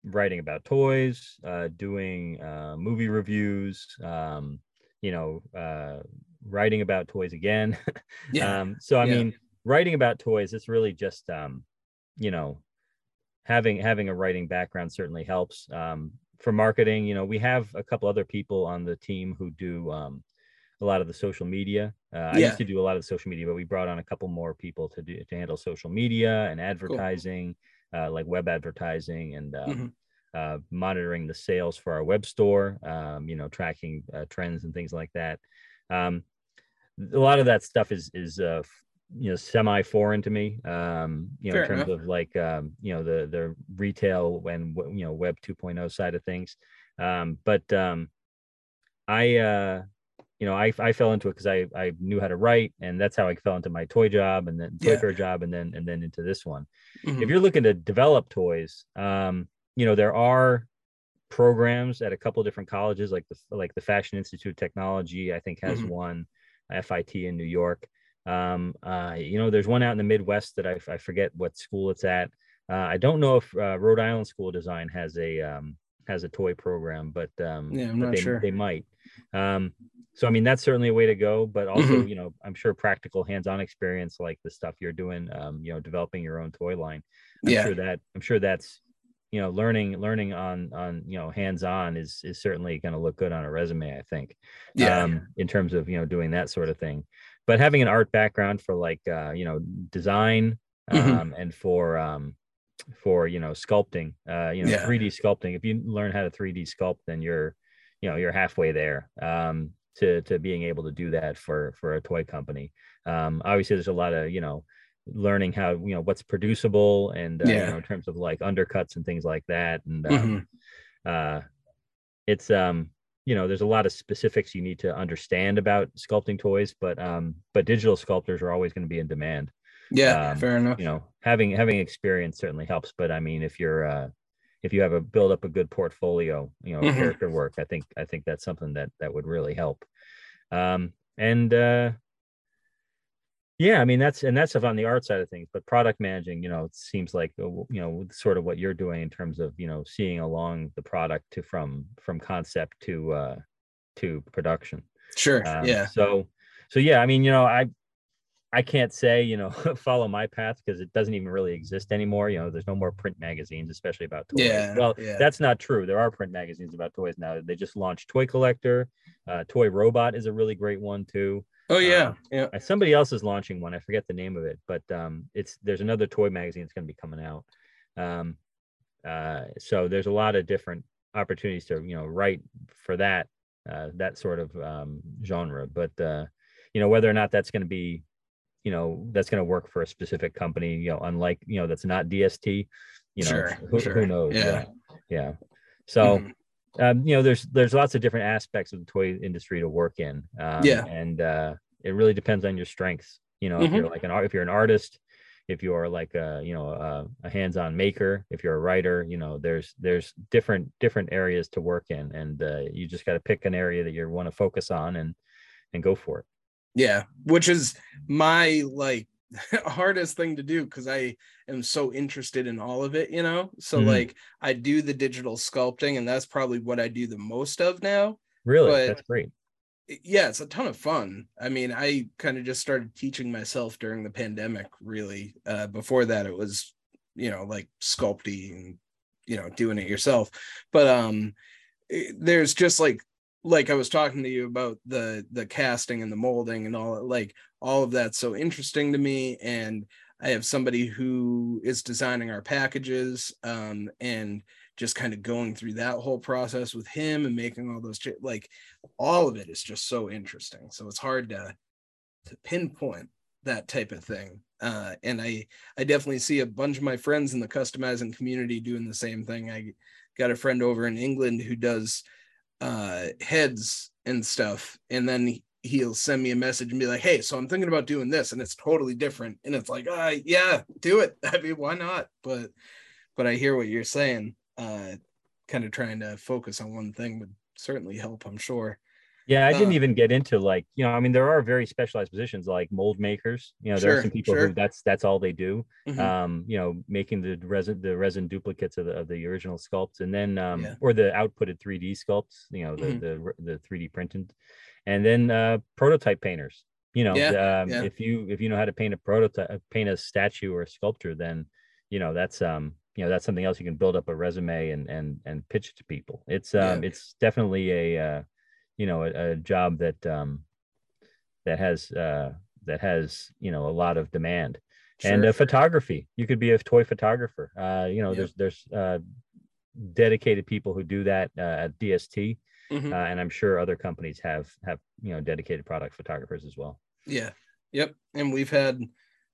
writing about toys, uh, doing uh, movie reviews. Um, you know, uh, writing about toys again. (laughs) Yeah. um, so I Yeah. mean, writing about toys. It's really just um, you know, having having a writing background certainly helps. Um, for marketing, you know, we have a couple other people on the team who do um, a lot of the social media. Uh, I used to do a lot of the social media, but we brought on a couple more people to do to handle social media and advertising, uh, like web advertising and um, Mhm. uh, monitoring the sales for our web store. Um, you know, tracking uh, trends and things like that. Um, a lot of that stuff is is uh, you know semi foreign to me. Um, you know, Fair in terms enough. of like um, you know the the retail and you know web 2.0 side of things. Um, but um, I uh, you know, I, I fell into it because I, I knew how to write and that's how I fell into my toy job and then toy Yeah. fair job and then and then into this one. Mhm. If you're looking to develop toys, um, you know, there are programs at a couple of different colleges like the like the Fashion Institute of Technology, I think has Mhm. one, FIT in New York. Um, uh, you know, there's one out in the Midwest that I, I forget what school it's at. Uh, I don't know if uh, Rhode Island School of Design has a um, has a toy program, but um, Yeah, I'm but not they, sure. they might. Um, so I mean, that's certainly a way to go, but also, Mhm. you know, I'm sure practical hands-on experience like the stuff you're doing, um, you know, developing your own toy line. I'm Yeah. sure that I'm sure that's you know learning learning on on you know hands-on is is certainly going to look good on a resume i think Yeah. um in terms of you know doing that sort of thing but having an art background for like uh you know design Mhm. um and for um for you know sculpting uh you know Yeah. 3d sculpting if you learn how to 3d sculpt then you're you know you're halfway there um to to being able to do that for for a toy company um obviously there's a lot of you know learning how you know what's producible and uh, you know in terms of like undercuts and things like that and Mhm. um, uh it's um you know there's a lot of specifics you need to understand about sculpting toys but um but digital sculptors are always going to be in demand Yeah, Um, fair enough. you know having having experience certainly helps but i mean if you're uh if you have a build up a good portfolio you know Mhm. character work i think i think that's something that that would really help um and uh yeah i mean that's and that's stuff on the art side of things but product managing you know it seems like uh, you know sort of what you're doing in terms of you know seeing along the product to from from concept to uh to production Sure. um, yeah. So, so yeah, I mean, you know, I, I can't say, you know, (laughs) follow my path because it doesn't even really exist anymore. You know, there's no more print magazines, especially about toys. Yeah, Well, yeah. that's not true. There are print magazines about toys now. They just launched Toy Collector. Uh, Toy Robot is a really great one too. Oh yeah. Um, yeah. Somebody else is launching one. I forget the name of it, but um, it's there's another toy magazine that's going to be coming out. Um, uh, so there's a lot of different opportunities to you know write for that uh, that sort of um, genre. But uh, you know whether or not that's going to be you know that's going to work for a specific company. You know, unlike you know that's not DST. You know, Sure, who, sure. who knows? Yeah. yeah. So Mhm. Um, you know, there's there's lots of different aspects of the toy industry to work in. Um, Yeah. and uh, it really depends on your strengths. You know, if Mhm. you're like an art, if you're an artist, if you're like a you know a, a hands-on maker, if you're a writer, you know, there's there's different different areas to work in, and uh, you just got to pick an area that you want to focus on and and go for it. Yeah, which is my like (laughs) hardest thing to do because I am so interested in all of it, you know. So Mhm. like I do the digital sculpting, and that's probably what I do the most of now. Really, But- that's great. Yeah, it's a ton of fun. I mean, I kind of just started teaching myself during the pandemic, really. Uh, before that, it was, you know, like sculpting you know, doing it yourself. But um, there's just like, like I was talking to you about the the casting and the molding and all like all of that's so interesting to me. And I have somebody who is designing our packages, um, and just kind of going through that whole process with him and making all those like all of it is just so interesting so it's hard to to pinpoint that type of thing uh and i i definitely see a bunch of my friends in the customizing community doing the same thing i got a friend over in england who does uh heads and stuff and then he, he'll send me a message and be like, "Hey, so I'm thinking about doing this," and it's totally different, and it's like, "Ah, yeah, do it." (laughs) I mean, why not? But but I hear what you're saying. Uh, kind of trying to focus on one thing would certainly help, I'm sure. Yeah, I didn't Uh, even get into like, you know, I mean, there are very specialized positions like mold makers. You know, there Sure, are some people sure. who that's that's all they do. Mhm. Um, you know, making the resin the resin duplicates of the of the original sculpts and then um Yeah. or the outputted 3D sculpts, you know, the Mhm. the the 3D printed. And then uh prototype painters. You know, Yeah, um, yeah. if you if you know how to paint a prototype uh, paint a statue or a sculpture, then you know, that's um you know, that's something else you can build up a resume and and and pitch it to people. It's um it's definitely a uh you know a, a job that um that has uh that has you know a lot of demand and Sure. uh, photography you could be a toy photographer uh you know Yeah. there's there's uh dedicated people who do that uh, at dst Mhm. uh, and i'm sure other companies have have you know dedicated product photographers as well Yeah. Yep. And we've had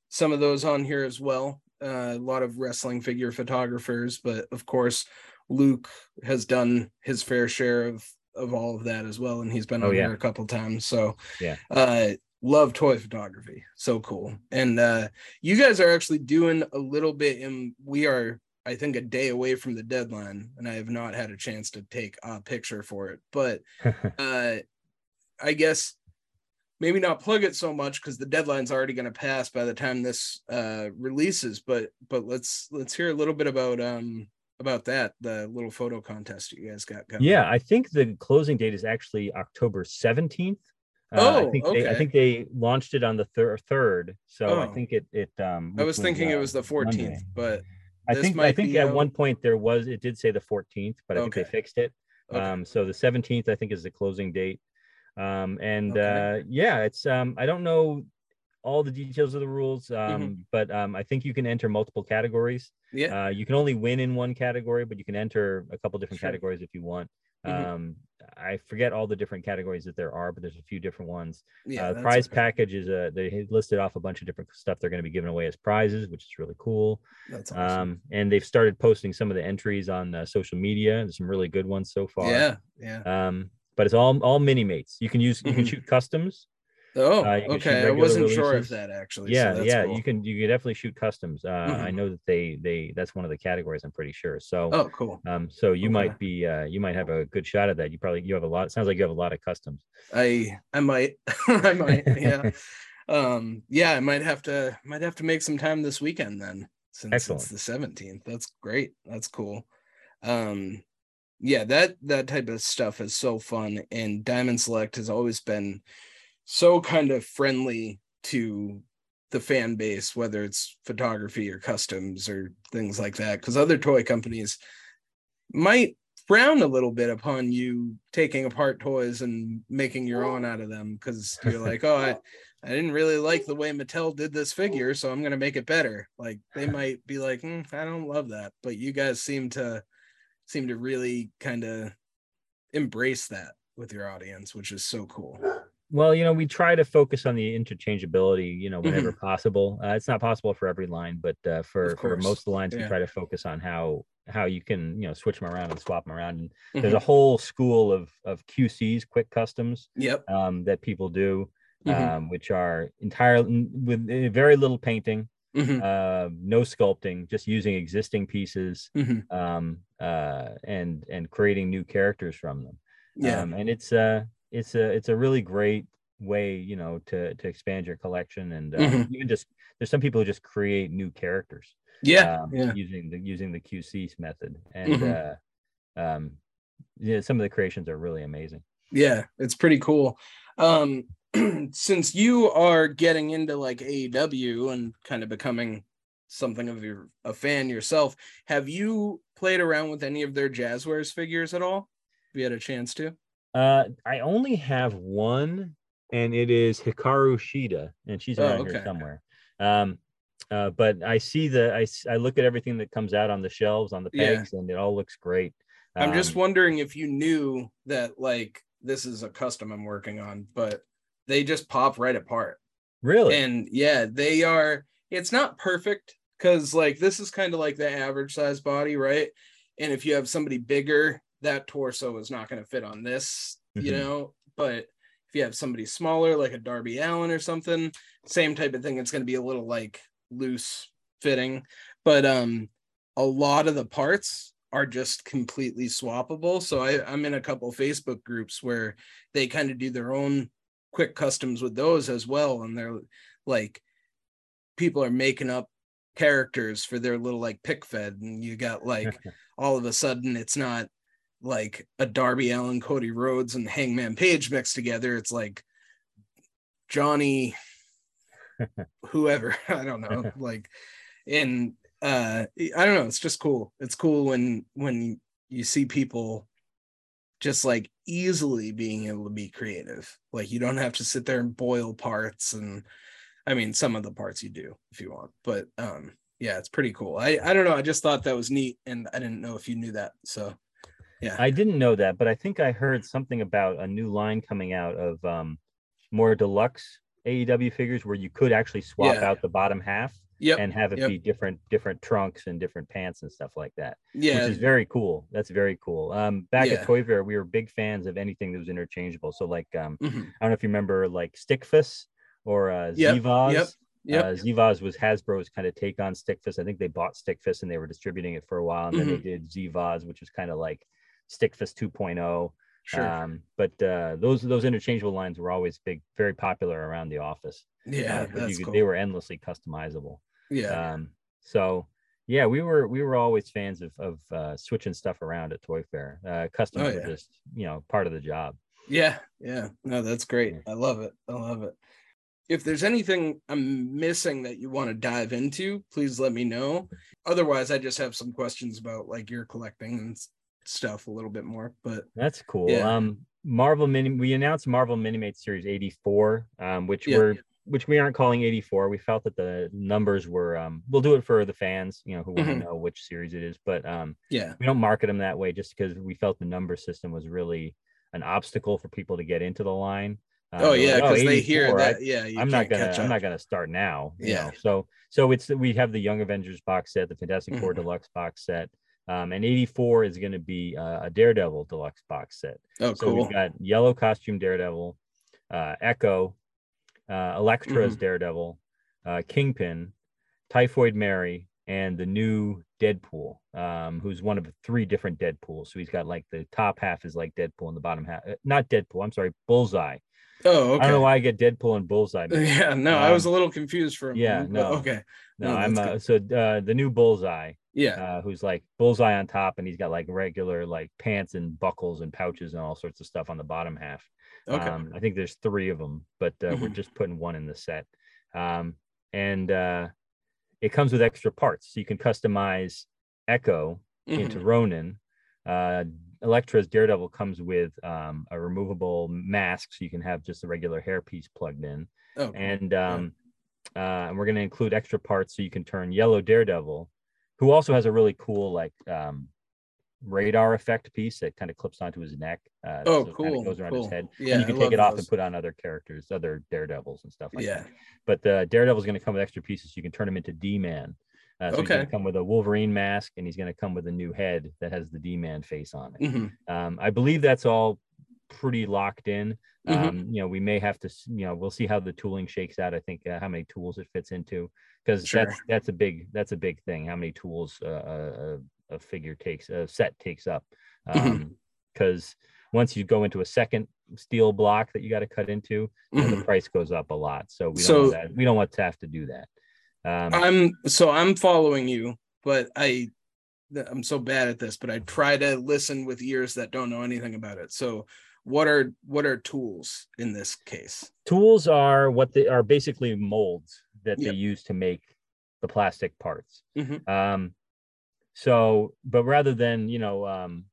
some of those on here as well. Uh, a lot of wrestling figure photographers, but of course, Luke has done his fair share of of all of that as well, and he's been Oh, on yeah. here a couple times. So, yeah uh, love toy photography. So cool. And uh, you guys are actually doing a little bit, and we are, I think, a day away from the deadline, and I have not had a chance to take a picture for it, but (laughs) uh I guess maybe not plug it so much because the deadline's already going to pass by the time this uh releases but but let's let's hear a little bit about um about that the little photo contest you guys got going. yeah i think the closing date is actually october 17th uh, Oh, I think they, I think they launched it on the thir- third, so I Oh. think it it. Um, I was thinking it uh, was the 14th Monday. but I think I think at out- one point there was it did say the 14th, but I think they fixed it. Okay. Um, so the 17th I think is the closing date. Um, and Okay. uh, yeah, it's um, I don't know all the details of the rules, um, Mm-hmm. but um, I think you can enter multiple categories. yeah Uh, you can only win in one category, but you can enter a couple different Sure. categories if you want. Mhm. Um, I forget all the different categories that there are, but there's a few different ones. yeah uh, the prize okay. package is a they listed off a bunch of different stuff they're going to be giving away as prizes, which is really cool. that's awesome Um, and they've started posting some of the entries on uh, social media. There's some really good ones so far. yeah yeah Um, but it's all all mini mates. You can use you can Mhm. shoot customs. Oh uh, you can shoot okay i wasn't sure of that actually so Yeah, that's yeah. cool. You can you can definitely shoot customs. Uh, I Mhm. know that they they that's one of the categories. I'm pretty sure. So oh cool um, so you Okay. might be uh, you might have a good shot at that. You probably you have a lot. It sounds like you have a lot of customs. I I might (laughs) I might yeah um yeah I might have to might have to make some time this weekend then since Excellent. it's the 17th that's great that's cool um yeah that that type of stuff is so fun and Diamond Select has always been so kind of friendly to the fan base whether it's photography or customs or things like that because other toy companies might frown a little bit upon you taking apart toys and making your own out of them because you're like, oh, I, I didn't really like the way Mattel did this figure, so I'm gonna make it better. Like they (laughs) might be like, "Hmm, I don't love that, but you guys seem to seem to really kind of embrace that with your audience, which is so cool. Well, you know, we try to focus on the interchangeability, you know, whenever Mhm. possible. Uh, it's not possible for every line, but uh, for for most of the lines, we try to focus on how how you can, you know, switch them around and swap them around. And there's Mhm. a whole school of of QCs, quick customs, Yep. um, that people do, Mhm. um, which are entirely with uh, very little painting, Mhm. uh, no sculpting, just using existing pieces, um, uh, and and creating new characters from them. Yeah. Um, and it's uh it's a it's a really great way, you know, to to expand your collection and uh, Mhm. even just there's some people who just create new characters. Yeah, um, yeah. using the using the QC method, and Mhm. uh, um, yeah, some of the creations are really amazing. Yeah, it's pretty cool. Um (clears throat) since you are getting into like AEW and kind of becoming something of your a fan yourself, have you played around with any of their Jazwares figures at all? Have you had a chance to? Uh, I only have one, and it is Hikaru Shida, and she's Oh, around okay. here somewhere. Um, uh, but I see the I I look at everything that comes out on the shelves on the Yeah. pegs, and it all looks great. I'm just Um, wondering if you knew that like this is a custom I'm working on, but they just pop right apart. really. And yeah, they are it's not perfect because like this is kind of like the average size body, right? And if you have somebody bigger, that torso is not going to fit on this, you Mhm. know, but if you have somebody smaller like a Darby Allin or something, same type of thing. It's going to be a little like loose fitting, but um, a lot of the parts are just completely swappable. So I, I'm in a couple Facebook groups where they kind of do their own quick customs with those as well, and they're like people are making up characters for their little like pick fed and you got like (laughs) all of a sudden it's not like a Darby Allin, Cody Rhodes, and Hangman Page mixed together. It's like Johnny, (laughs) whoever (laughs) I don't know, (laughs) like, and uh, I don't know. It's just cool. It's cool when when you see people just like easily being able to be creative. Like you don't have to sit there and boil parts and I mean some of the parts you do if you want, but um yeah, it's pretty cool. I I don't know. I just thought that was neat and I didn't know if you knew that. So yeah. I didn't know that, but I think I heard something about a new line coming out of um, more deluxe AEW figures where you could actually swap Yeah. out the bottom half Yep, and have it yep. be different different trunks and different pants and stuff like that. Yeah. Which is very cool. That's very cool. Um back Yeah. at ToyFare, we were big fans of anything that was interchangeable. So like um Mhm. I don't know if you remember like Stikfas or uh Yep, Zevaz. yep, yep. Uh, Zevaz was Hasbro's kind of take on Stikfas. I think they bought Stikfas and they were distributing it for a while, and then they Mhm. did Zivaz, which was kind of like Stikfas 2.0. Sure. Um, but uh, those those interchangeable lines were always big, very popular around the office. Yeah, Uh, that's you could- cool. they were endlessly customizable. Yeah. Um, so yeah, we were we were always fans of of uh, switching stuff around at ToyFare. Uh, customs Oh, were just you know part of the job. Yeah, yeah. No, that's great. I love it. I love it. If there's anything I'm missing that you want to dive into, please let me know. Otherwise, I just have some questions about like your collecting and stuff a little bit more. But That's cool. Yeah. Um, Marvel Mini, we announced Marvel Minimate Series 84, um, which Yeah. we're which we aren't calling 84. We felt that the numbers were um, we'll do it for the fans, you know, who want to Mhm. know which series it is, but um, Yeah. we don't market them that way just because we felt the number system was really an obstacle for people to get into the line. Uh, Oh, yeah, like, 'cause they hear 84, I- that- yeah, you I'm not gonna I'm not gonna start now. you Yeah. know. So so it's we have the Young Avengers box set, the Fantastic Four Mhm. Deluxe box set. Um, and 84 is going to be uh, a Daredevil deluxe box set. Oh, so cool. we've got yellow costume Daredevil, uh, Echo, uh, Elektra's Mhm. Daredevil, uh, Kingpin, Typhoid Mary, and the new Deadpool, um, who's one of three different Deadpools. So he's got like the top half is like Deadpool and the bottom half, uh, not Deadpool. I'm sorry, Bullseye. oh, okay. I don't know why I get Deadpool and Bullseye. (laughs) Yeah, no, I was a Um, little confused for a yeah, moment, no, okay. No, No, I'm uh, so uh, the new Bullseye. Yeah. uh, who's like Bullseye on top, and he's got like regular like pants and buckles and pouches and all sorts of stuff on the bottom half. Okay. Um, I think there's three of them, but uh, we're Mhm. just putting one in the set. Um, and uh, it comes with extra parts, so you can customize Echo into Mhm. Ronin. Uh, Elektra's Daredevil comes with um, a removable mask, so you can have just a regular hairpiece plugged in. Oh, and um, uh, and we're going to include extra parts so you can turn Yellow Daredevil, who also has a really cool like um, radar effect piece that kind of clips onto his neck. Uh, Oh, so it cool, goes around cool. his head. Yeah, and you can take it off those. and put on other characters, other Daredevils and stuff like Yeah. that. But the Daredevil's going to come with extra pieces. You can turn him into D-Man. Uh, so he's going to come with a Wolverine mask, and he's going to come with a new head that has the D-Man face on it. Mhm. Um, I believe that's all pretty locked in. Mhm. Um, you know, we may have to, you know, we'll see how the tooling shakes out. I think uh, how many tools it fits into, because Sure. that's that's a big that's a big thing. How many tools uh, a, a figure takes a set takes up, because once you go into a second steel block that you got to cut into, you know, Mhm. the price goes up a lot. So we don't So- want that. We don't want to have to do that. Um, I'm so I'm following you, but I I'm so bad at this, but I try to listen with ears that don't know anything about it. So what are what are tools in this case? tools are what they are basically molds that Yep. they use to make the plastic parts Mhm. um so but rather than you know um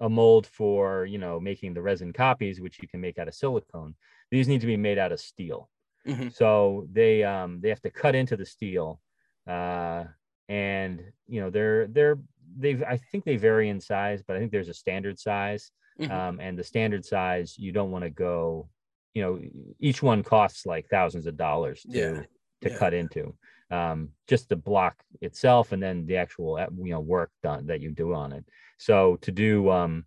a mold for you know making the resin copies which you can make out of silicone these need to be made out of steel Mhm. so they um they have to cut into the steel uh and you know they're they're they've i think they vary in size but i think there's a standard size Mhm. um and the standard size you don't want to go you know each one costs like thousands of dollars to Yeah, to yeah. cut into um just the block itself and then the actual uh, you know work done that you do on it so to do um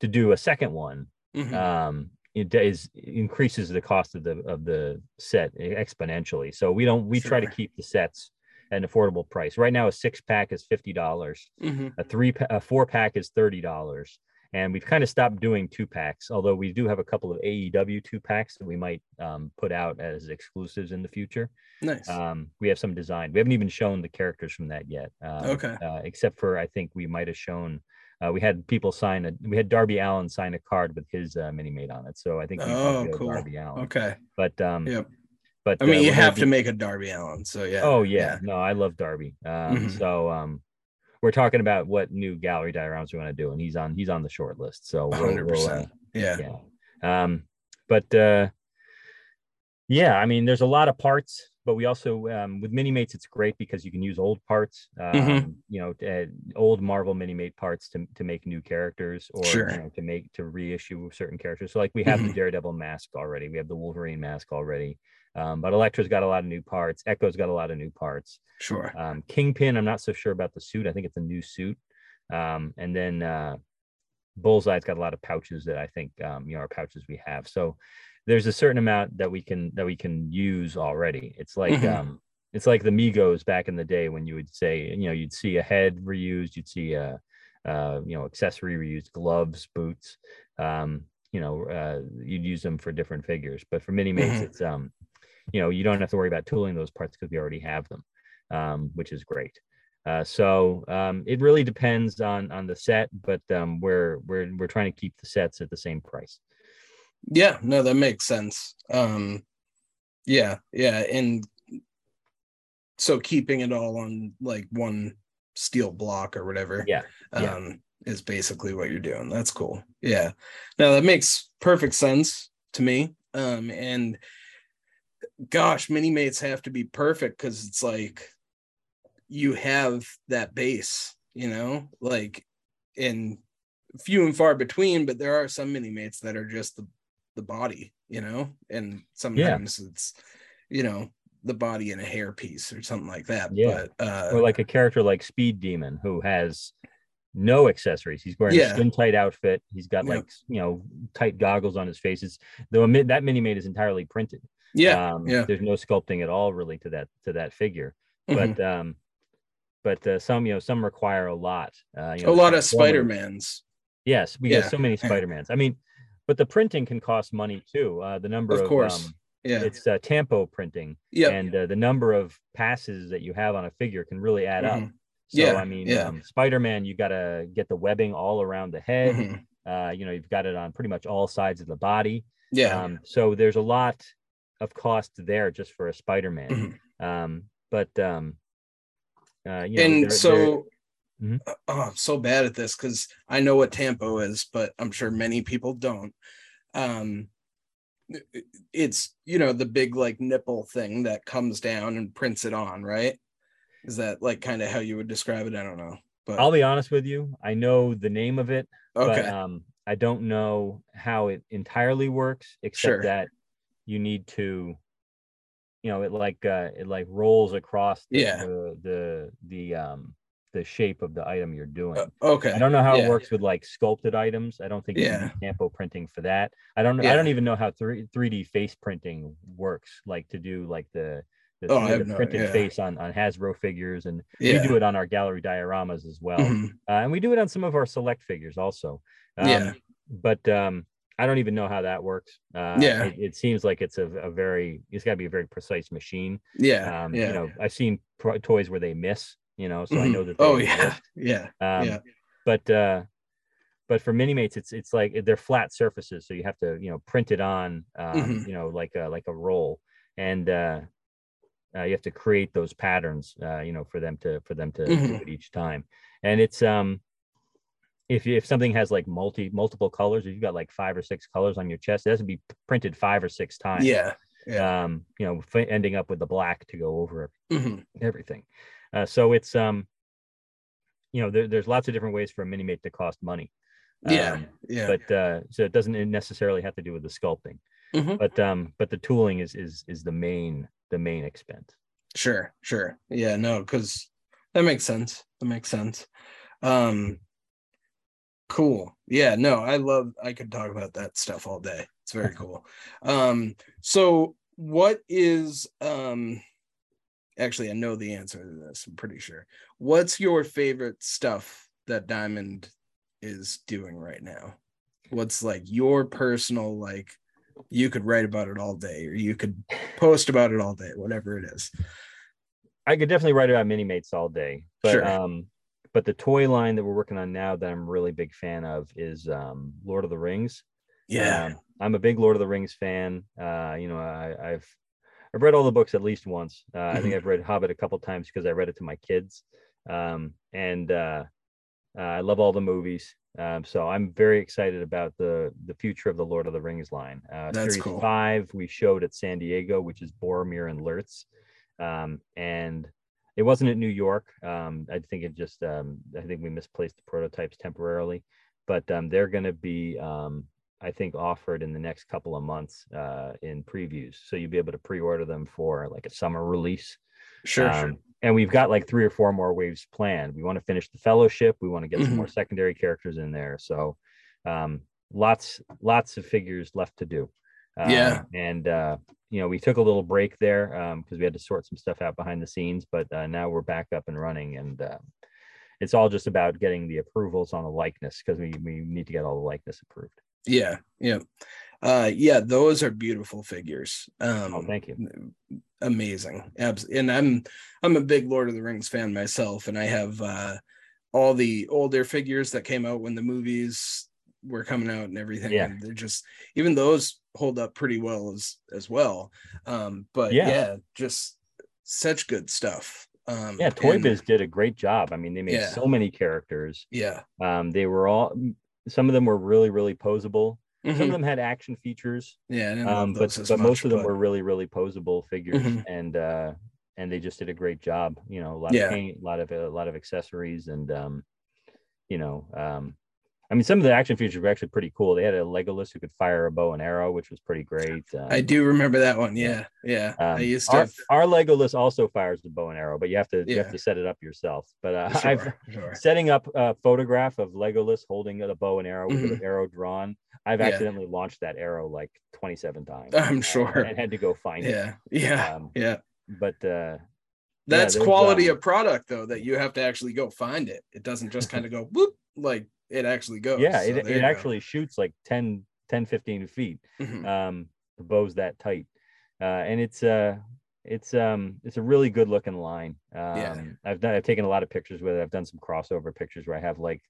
to do a second one Mhm. um it is increases the cost of the of the set exponentially. So we don't we try to keep the sets at an affordable price. Right now, a six pack is fifty dollars. Mhm. A three a four pack is thirty dollars. And we've kind of stopped doing two packs, although we do have a couple of AEW two packs that we might um, put out as exclusives in the future. Nice. Um, we have some design. We haven't even shown the characters from that yet. Um, Okay. Uh, except for I think we might have shown. Uh, we had people sign a. We had Darby Allin sign a card with his uh, mini made on it. So I think. we Oh, cool. Darby Allin. Okay. But um. Yep. But I mean, uh, you have to make a Darby Allin. So yeah. Oh yeah. no, I love Darby. Um, Mhm. so um, we're talking about what new gallery dioramas we want to do, and he's on he's on the short list. So we'll- hundred we'll, uh. Yeah. yeah. Um, but uh, yeah, I mean, there's a lot of parts, but we also um, with mini mates, it's great because you can use old parts. Um, Mhm. You know, uh, old Marvel mini mate parts to to make new characters, or Sure. you know, to make to reissue certain characters. So like we have Mhm. the Daredevil mask already, we have the Wolverine mask already. Um, but Elektra's got a lot of new parts. Echo's got a lot of new parts. Sure. Um, Kingpin, I'm not so sure about the suit. I think it's a new suit. Um, and then uh, Bullseye's got a lot of pouches that I think um, you know are pouches we have. So there's a certain amount that we can that we can use already. It's like Mhm. um, it's like the Megos back in the day when you would say you know you'd see a head reused, you'd see a uh, you know accessory reused, gloves, boots. Um, you know uh, you'd use them for different figures, but for mini mates, Mhm. it's um, you know you don't have to worry about tooling those parts because we already have them, um, which is great. Uh, so um, it really depends on on the set, but um, we're we're we're trying to keep the sets at the same price. Yeah, no, that makes sense. Um yeah, yeah, and so keeping it all on like one steel block or whatever. Yeah. Um is basically what you're doing. That's cool. Yeah. No, that makes perfect sense to me. Um and gosh, mini mates have to be perfect cuz it's like you have that base, you know? Like in few and far between, but there are some mini mates that are just the the body, you know, and sometimes it's you know the body in a hair piece or something like that. Yeah. But uh or like a character like Speed Demon who has no accessories. He's wearing Yeah. a skin tight outfit. He's got Yeah. like you know tight goggles on his faces. Though that mini mate is entirely printed. Yeah, Um, yeah. There's no sculpting at all really to that to that figure. Mhm. But um, but uh, some you know some require a lot. Uh, you know, a lot of Transformers- Spider-Mans. Yes, we Yeah. get so many (laughs) Spider-Mans. I mean, but the printing can cost money too. Uh, the number Of of, course. um, Yeah. it's uh, tampo printing. Yep. And uh, the number of passes that you have on a figure can really add up. Mhm. So Yeah, I mean, yeah. um, Spider-Man, you got to get the webbing all around the head. Mhm. Uh, you know, you've got it on pretty much all sides of the body. Yeah. Um, so there's a lot of cost there just for a Spider-Man. Mm-hmm. Um, but um, uh, you know, and they're- so Mhm. oh, I'm so bad at this because I know what tampo is, but I'm sure many people don't. Um it's you know the big like nipple thing that comes down and prints it on, right? Is that like kind of how you would describe it? I don't know. But I'll be honest with you. I know the name of it, Okay. but um, I don't know how it entirely works, except Sure. that you need to, you know, it like uh, it like rolls across the, Yeah. the the the um the shape of the item you're doing. okay. I don't know how Yeah. it works with like sculpted items. I don't think you Yeah. can do tampo printing for that. I don't. I don't even know how three three D face printing works. Like to do like the the, Oh, I you know, have the no- printed yeah. face on on Hasbro figures, and Yeah. we do it on our gallery dioramas as well, Mhm. uh, and we do it on some of our select figures also. Um, Yeah. But um, I don't even know how that works. Uh, Yeah. It, it seems like it's a, a very. It's got to be a very precise machine. Yeah, Um, yeah. You know, I've seen pro- toys where they miss. You know, so I Mhm. know that. Oh yeah, (laughs) yeah, Um, yeah. But uh, but for mini mates, it's it's like they're flat surfaces, so you have to you know print it on, um, Mhm. you know, like a like a roll, and uh, uh, you have to create those patterns, uh, you know, for them to for them to do Mhm. it each time. And it's um, if if something has like multi multiple colors, if you've got like five or six colors on your chest, it has to be printed five or six times. Yeah, yeah. Um, you know, f- ending up with the black to go over Mhm. everything. Uh, so it's um, you know, there, there's lots of different ways for a mini mate to cost money. Yeah, Um, yeah. But uh, so it doesn't necessarily have to do with the sculpting. Mhm. But um, but the tooling is is is the main the main expense. Sure, sure. Yeah, no, because that makes sense. That makes sense. Um cool. Yeah, no, I love I could talk about that stuff all day. It's very cool. (laughs) Um, so what is um actually I know the answer to this, I'm pretty sure. What's your favorite stuff that Diamond is doing right now? What's like your personal like you could write about it all day or you could post about it all day, whatever it is. I could definitely write about mini mates all day, but Sure. um, but the toy line that we're working on now that I'm really big fan of is um, Lord of the Rings. Yeah. Um, I'm a big Lord of the Rings fan. Uh, you know, I, I've I've read all the books at least once. Uh, I think Mhm. I've read Hobbit a couple times because I read it to my kids, um, and uh, uh, I love all the movies. Um, so I'm very excited about the the future of the Lord of the Rings line. Uh, That's series cool. five we showed at San Diego, which is Boromir and Lurtz, um, and it wasn't at New York. Um, I think it just um, I think we misplaced the prototypes temporarily, but um, they're going to be um, I think offered in the next couple of months uh, in previews, so you'll be able to pre-order them for like a summer release. Sure, sure. Um, And we've got like three or four more waves planned. We want to finish the fellowship. We want to get some Mhm. more secondary characters in there. So um, lots lots of figures left to do. Yeah. Um, and uh, you know we took a little break there because we had to sort some stuff out behind the scenes, but uh, now we're back up and running and. Uh, it's all just about getting the approvals on the likeness because we, we need to get all the likeness approved. Yeah, yeah. Uh yeah, those are beautiful figures. Um Oh, thank you. Amazing. And I'm I'm a big Lord of the Rings fan myself and I have uh all the older figures that came out when the movies were coming out and everything Yeah. and they're just even those hold up pretty well as as well. Um but Yeah. yeah, just such good stuff. Um Yeah, Toy and- Biz did a great job. I mean, they made Yeah. so many characters. Yeah. Um, they were all some of them were really, really posable. Some Mhm. of them had action features. Yeah, I didn't love um, but but most of them but- were really, really posable figures, Mhm. and uh, and they just did a great job. You know, a lot Yeah. of paint, a lot of a lot of accessories, and um, you know, um, I mean, some of the action features were actually pretty cool. They had a Legolas who could fire a bow and arrow, which was pretty great. Um, I do remember that one. Yeah. Yeah. I um, used to our, have our Legolas also fires the bow and arrow, but you have to you have to set it up yourself. But uh, (laughs) Sure, I've sure. setting up a photograph of Legolas holding the bow and arrow with Mhm. the arrow drawn. I've Yeah. accidentally launched that arrow like 27 times. (laughs) I'm uh, sure. and had to go find it. Yeah. Yeah. Um, yeah. But uh, That's there's, quality um, of product though, that you have to actually go find it. It doesn't just kind of go whoop like it actually goes. yeah, So it, it go. actually shoots like 10, 10, 15 feet. Mhm. Um, the bow's that tight. Uh, and it's uh it's um it's a really good looking line. Um I've done I've taken a lot of pictures with it. I've done some crossover pictures where I have like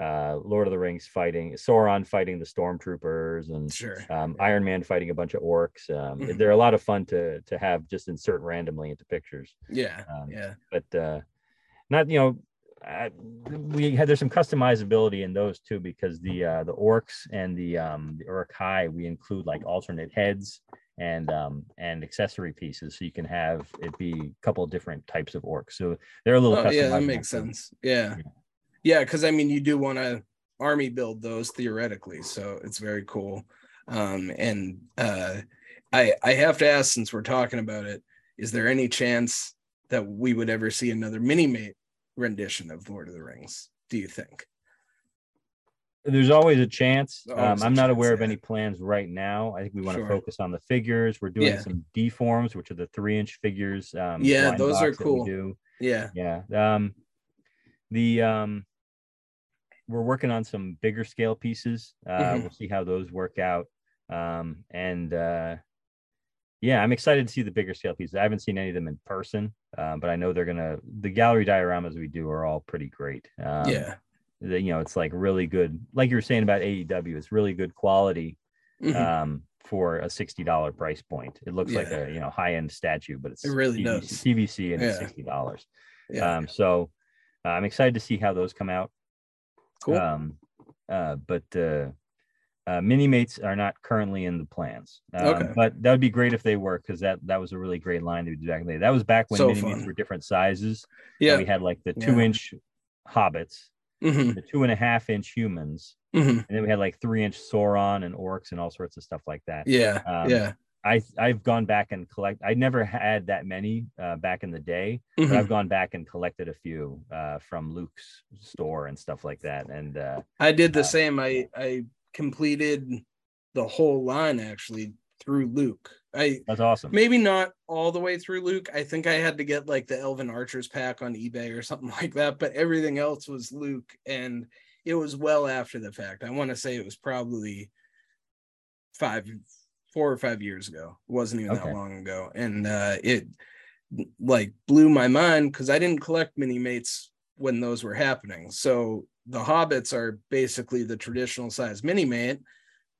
uh Lord of the Rings fighting Sauron fighting the stormtroopers and Sure. um, Iron Man fighting a bunch of orcs. Um, Mhm. They're a lot of fun to to have just insert randomly into pictures. Yeah. Um, yeah. But uh, not you know, uh, we had there's some customizability in those too because the uh, the orcs and the um, the Uruk-hai we include like alternate heads and um and accessory pieces so you can have it be a couple of different types of orcs. So they're a little Oh, yeah, that makes sense. Yeah. Yeah, because I mean you do want to army build those theoretically, so it's very cool. Um, and uh I I have to ask since we're talking about it, is there any chance that we would ever see another mini mate rendition of Lord of the Rings? Do you think? There's always a chance. Um, Always a I'm not chance, aware of yeah. any plans right now. I think we want to focus on the figures. We're doing Yeah. some D-Formz, which are the three inch figures. Um, Yeah, those are box that we cool. Yeah. Yeah. Um, the um, we're working on some bigger scale pieces. Uh, Mhm. We'll see how those work out. Um, and uh, yeah, I'm excited to see the bigger scale pieces. I haven't seen any of them in person, um, but I know they're gonna. The gallery dioramas we do are all pretty great. Um, Yeah. the, you know, it's like really good. Like you were saying about AEW, it's really good quality Mhm. um, for a sixty dollar price point. It looks like a you know high end statue, but it's It really TVC, does. TVC and it's Yeah. sixty dollars. Yeah. Um, so uh, I'm excited to see how those come out. Cool. Um, uh, but uh, uh, mini mates are not currently in the plans. Um, Okay. But that would be great if they were, because that that was a really great line to do back in the day. That was back when So mini mates were different sizes. Yeah. we had like the Yeah. two inch hobbits, Mhm. the two and a half inch humans, Mhm. and then we had like three inch Sauron and orcs and all sorts of stuff like that. Yeah. Um, yeah. I I've gone back and collect. I never had that many uh, back in the day, Mhm. but I've gone back and collected a few uh, from Luke's store and stuff like that. And uh, I did the same. I I completed the whole line actually through Luke. I That's awesome. maybe not all the way through Luke. I think I had to get like the Elven Archers pack on eBay or (laughs) something like that, but everything else was Luke and it was well after the fact. I want to say it was probably five four or five years ago. It wasn't even Okay. that long ago. And uh it like blew my mind because I didn't collect mini mates when those were happening. So the hobbits are basically the traditional size mini mate,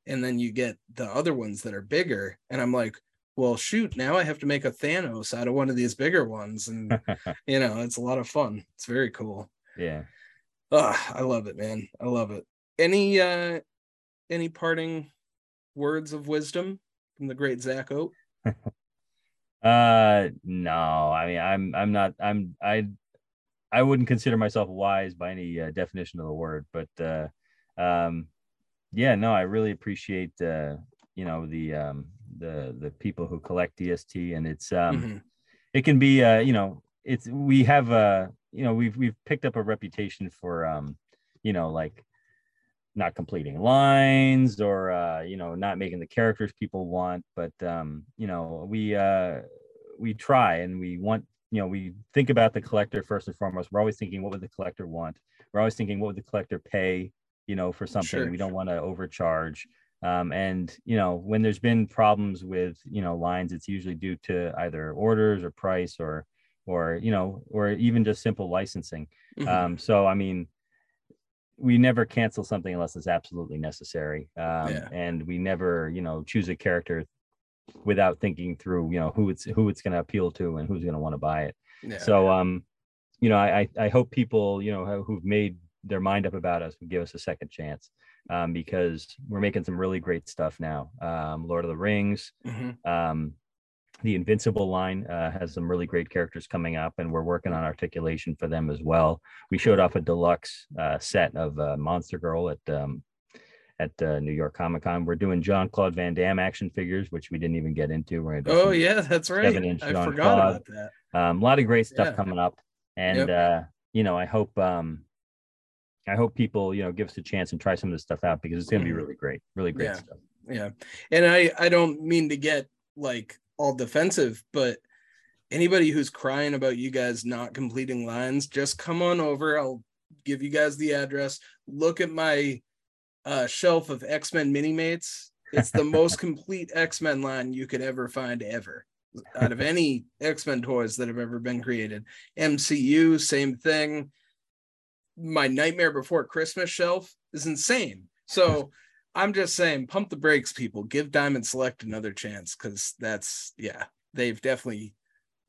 and then you get the other ones that are bigger. And I'm like, well, shoot, now I have to make a Thanos out of one of these bigger ones. And (laughs) you know, it's a lot of fun. It's very cool. yeah. Oh, I love it, man. I love it. Any uh any parting words of wisdom from the great Zach Oat? (laughs) Uh no, I mean I'm I'm not I'm I I wouldn't consider myself wise by any uh, definition of the word, but uh um yeah, no, I really appreciate uh you know the um the the people who collect DST and it's um Mhm. it can be uh you know it's we have uh you know we've we've picked up a reputation for um you know like not completing lines or uh you know not making the characters people want but um you know we uh we try and we want you know we think about the collector first and foremost we're always thinking what would the collector want we're always thinking what would the collector pay you know for something Sure. we don't want to overcharge um, and you know when there's been problems with you know lines it's usually due to either orders or price or or you know or even just simple licensing Mhm. um, so i mean we never cancel something unless it's absolutely necessary um, Yeah. and we never you know choose a character without thinking through you know who it's who it's going to appeal to and who's going to want to buy it Yeah. so um you know I, I hope people you know who- who've made their mind up about us would give us a second chance um because we're making some really great stuff now um lord of the rings Mhm. um the invincible line uh, has some really great characters coming up and we're working on articulation for them as well we showed off a deluxe uh, set of uh, monster girl at um, at uh, new york comic con we're doing jean claude van damme action figures which we didn't even get into we're Oh yeah, that's right. I Jean forgot about that. um, a lot of great stuff Yeah. coming up and Yep. uh you know i hope um i hope people you know give us a chance and try some of this stuff out because it's going to be Mhm. really great really great Yeah. stuff Yeah. And I I don't mean to get like all defensive, but anybody who's crying about you guys not completing lines, just come on over. I'll give you guys the address. Look at my uh shelf of X-Men mini mates. It's the most (laughs) complete X-Men line you could ever find ever. Out of any X-Men toys that have ever been created. MCU, same thing. My Nightmare Before Christmas shelf is insane. So I'm just saying, pump the brakes, people. Give Diamond Select another chance because that's yeah, they've definitely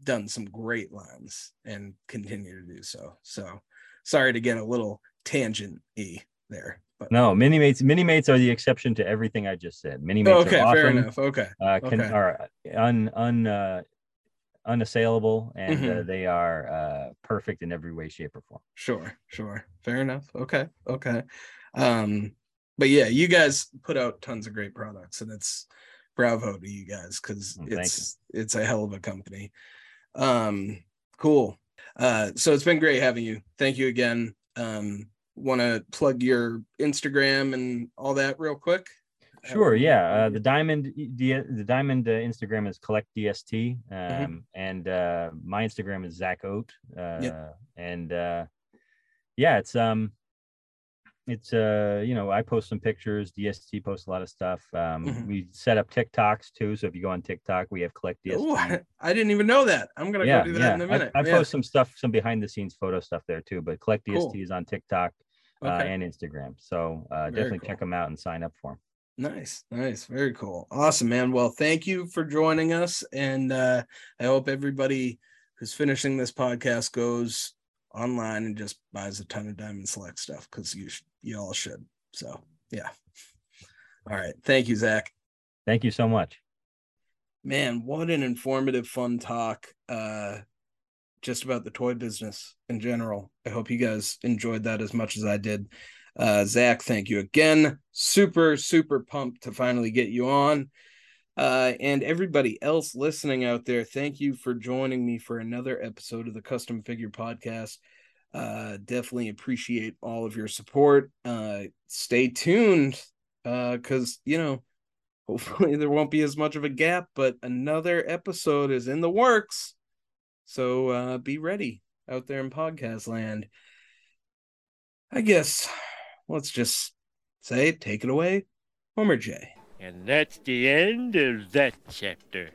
done some great lines and continue to do so. So sorry to get a little tangent y there, but no mini mates mini mates are the exception to everything i just said mini mates okay, are fair enough. Okay, uh, can okay. are un un uh, unassailable and uh, Mhm. they are uh, perfect in every way shape or form Sure, sure. Fair enough. Okay, okay. Um, but yeah, you guys put out tons of great products, and it's bravo to you guys because Well, it's it's a hell of a company. Um, cool. Uh, so it's been great having you. Thank you again. Um, want to plug your Instagram and all that real quick? Sure. Yeah. Uh, the diamond, the, the diamond uh, Instagram is collect DST, um, Mm-hmm. and uh, my Instagram is Zach Oat. Uh, And uh, yeah, it's um, it's uh, you know, I post some pictures. DST posts a lot of stuff. Um, Mhm. We set up TikToks too. So if you go on TikTok, we have collect DST. Oh, I, (laughs) I didn't even know that. I'm gonna yeah, go do that yeah. in a minute. I, I Yeah. post some stuff, some behind the scenes photo stuff there too. But collect DST Cool. is on TikTok uh, Okay. and Instagram. So uh, definitely cool. check them out and sign up for them. Nice, nice, very cool. Awesome, man. Well, thank you for joining us. And uh, I hope everybody who's finishing this podcast goes online and just buys a ton of Diamond Select stuff because you sh- you all should. So yeah. All right. Thank you, Zach. Thank you so much. Man, what an informative, fun talk. Uh just about the toy business in general. I hope you guys enjoyed that as much as I did. Uh Zach, thank you again. Super, super pumped to finally get you on. Uh, and everybody else listening out there, thank you for joining me for another episode of the Custom Figure Podcast. Uh, definitely appreciate all of your support. Uh, stay tuned, uh, because you know hopefully (laughs) there won't be as much of a gap, but another episode is in the works. So uh, be ready out there in podcast land. I guess let's just say, take it away, Homer J. And that's the end of that chapter.